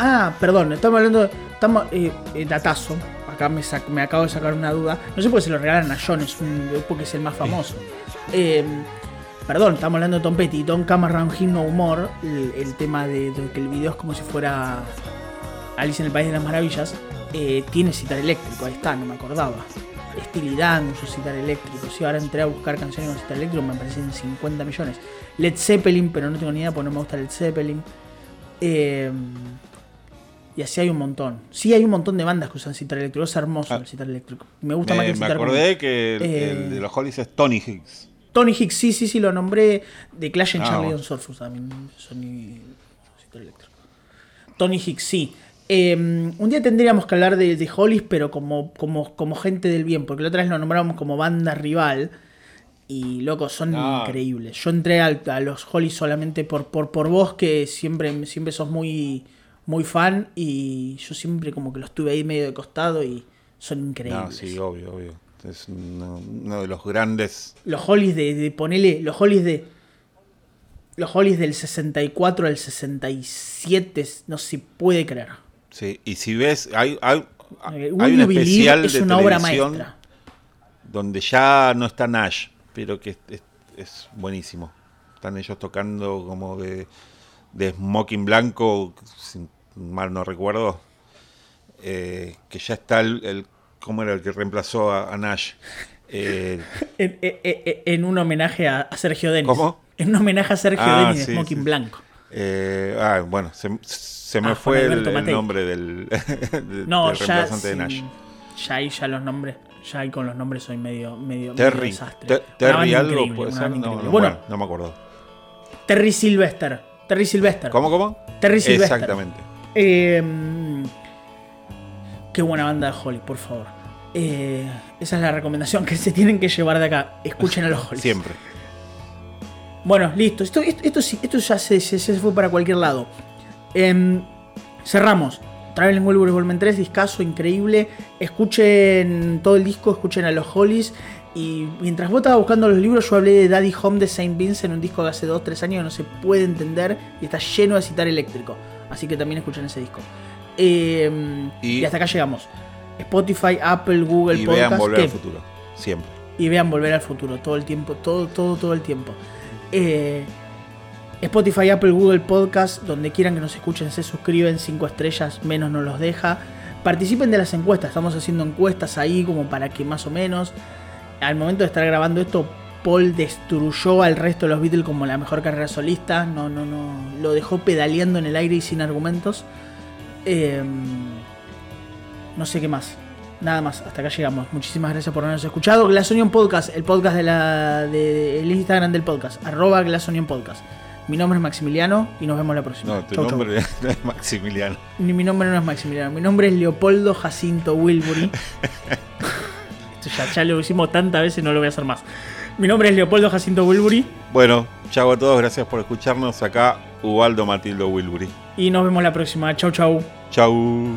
Ah, perdón, estamos hablando. Estamos. Eh, eh, datazo. Acá me, me, acabo de sacar una duda. No sé por qué se lo regalan a John, es un, porque es el más famoso. Eh, perdón, estamos hablando de Tom Petty, Don't Come Around Him No More, el, tema de, que el video es como si fuera Alice en el País de las Maravillas, eh, tiene citar eléctrico, ahí está, no me acordaba. Dan su citar eléctrico, si ahora entré a buscar canciones con citar eléctrico, me aparecen 50 millones. Led Zeppelin, pero no tengo ni idea porque no me gusta Led Zeppelin. Eh, y así hay un montón. Sí, hay un montón de bandas que usan citar eléctrico. Es hermoso ah. el citar eléctrico. Me gusta más que el citar Me acordé que el, eh, de los Hollies es Tony Hicks. Tony Hicks, sí, sí, sí, lo nombré. de Clash en ah, Charlie on Surfers también. Sony. Tony Hicks, sí. Em, un día tendríamos que hablar de, de Hollies, pero como, como, como gente del bien, porque la otra vez lo nombramos como banda rival. Y loco, son ah. increíbles. Yo entré a, los Hollies solamente por, por, por vos, que siempre, siempre sos muy, muy fan. Y yo siempre como que los tuve ahí medio de costado y son increíbles. No, sí, obvio, obvio. Es uno, de los grandes. Los Hollies de, de ponele, los Hollies de. Los Hollies del 64 al 67, no se puede creer. Sí, y si ves, hay, hay, eh, hay un especial es una obra maestra. donde ya no está Nash, pero que es, buenísimo. Están ellos tocando como de, de smoking blanco, mal no recuerdo, eh, que ya está el ¿Cómo era el que reemplazó a, Nash? Eh, en, un homenaje a, Sergio Denis. ¿Cómo? En un homenaje a Sergio ah, Denis de Smoking Blanco. Eh, ah, bueno, se, me ah, fue el, nombre del, no, reemplazante de Nash. Ya ahí ya los nombres, ya ahí con los nombres soy medio, medio, medio Terry. desastre. Te- Una Terry algo puede ser. No, no, bueno, bueno, no me acuerdo. Terry Sylvester. Terry Sylvester. ¿Cómo, cómo? Terry Sylvester. Exactamente. Eh, qué buena banda de Holly, por favor. Eh, esa es la recomendación que se tienen que llevar de acá. Escuchen a los Hollies. Siempre. Bueno, listo. Esto, esto, esto, sí- esto ya se, se- se fue para cualquier lado. Em, cerramos. Traveling Wilburys Volumen 3, discazo increíble. Escuchen todo el disco, escuchen a los Hollies. Y mientras vos estabas buscando los libros, yo hablé de Daddy Home de Saint Vincent, un disco de hace 2-3 años que no se puede entender y está lleno de citar eléctrico. Así que también escuchen ese disco. Em, y, Y- hasta acá llegamos. Spotify, Apple, Google y Podcast. vean volver al futuro. Siempre. y vean Volver al Futuro todo el tiempo, todo, todo, todo el tiempo. Eh, Spotify, Apple, Google Podcast, donde quieran que nos escuchen, se suscriben, 5 estrellas, menos nos los deja. Participen de las encuestas, estamos haciendo encuestas ahí como para que más o menos, al momento de estar grabando esto, Paul destruyó al resto de los Beatles como la mejor carrera solista, no, no, no, lo dejó pedaleando en el aire y sin argumentos. Eh, no sé qué más. Nada más, hasta acá llegamos. Muchísimas gracias por habernos escuchado. Glass Onion Podcast, el podcast de la de, el Instagram del podcast, arroba Glass Onion Podcast. Mi nombre es Maximiliano y nos vemos la próxima. No, tu Chau, chau. nombre no es Maximiliano. Ni mi nombre no es Maximiliano, mi nombre es Leopoldo Jacinto Wilbury. Esto ya, ya lo hicimos tantas veces, no lo voy a hacer más. Mi nombre es Leopoldo Jacinto Wilbury Bueno, chao a todos. Gracias por escucharnos. Acá, Ubaldo Matildo Wilbury. y nos vemos la próxima. Chau, chau. Chau.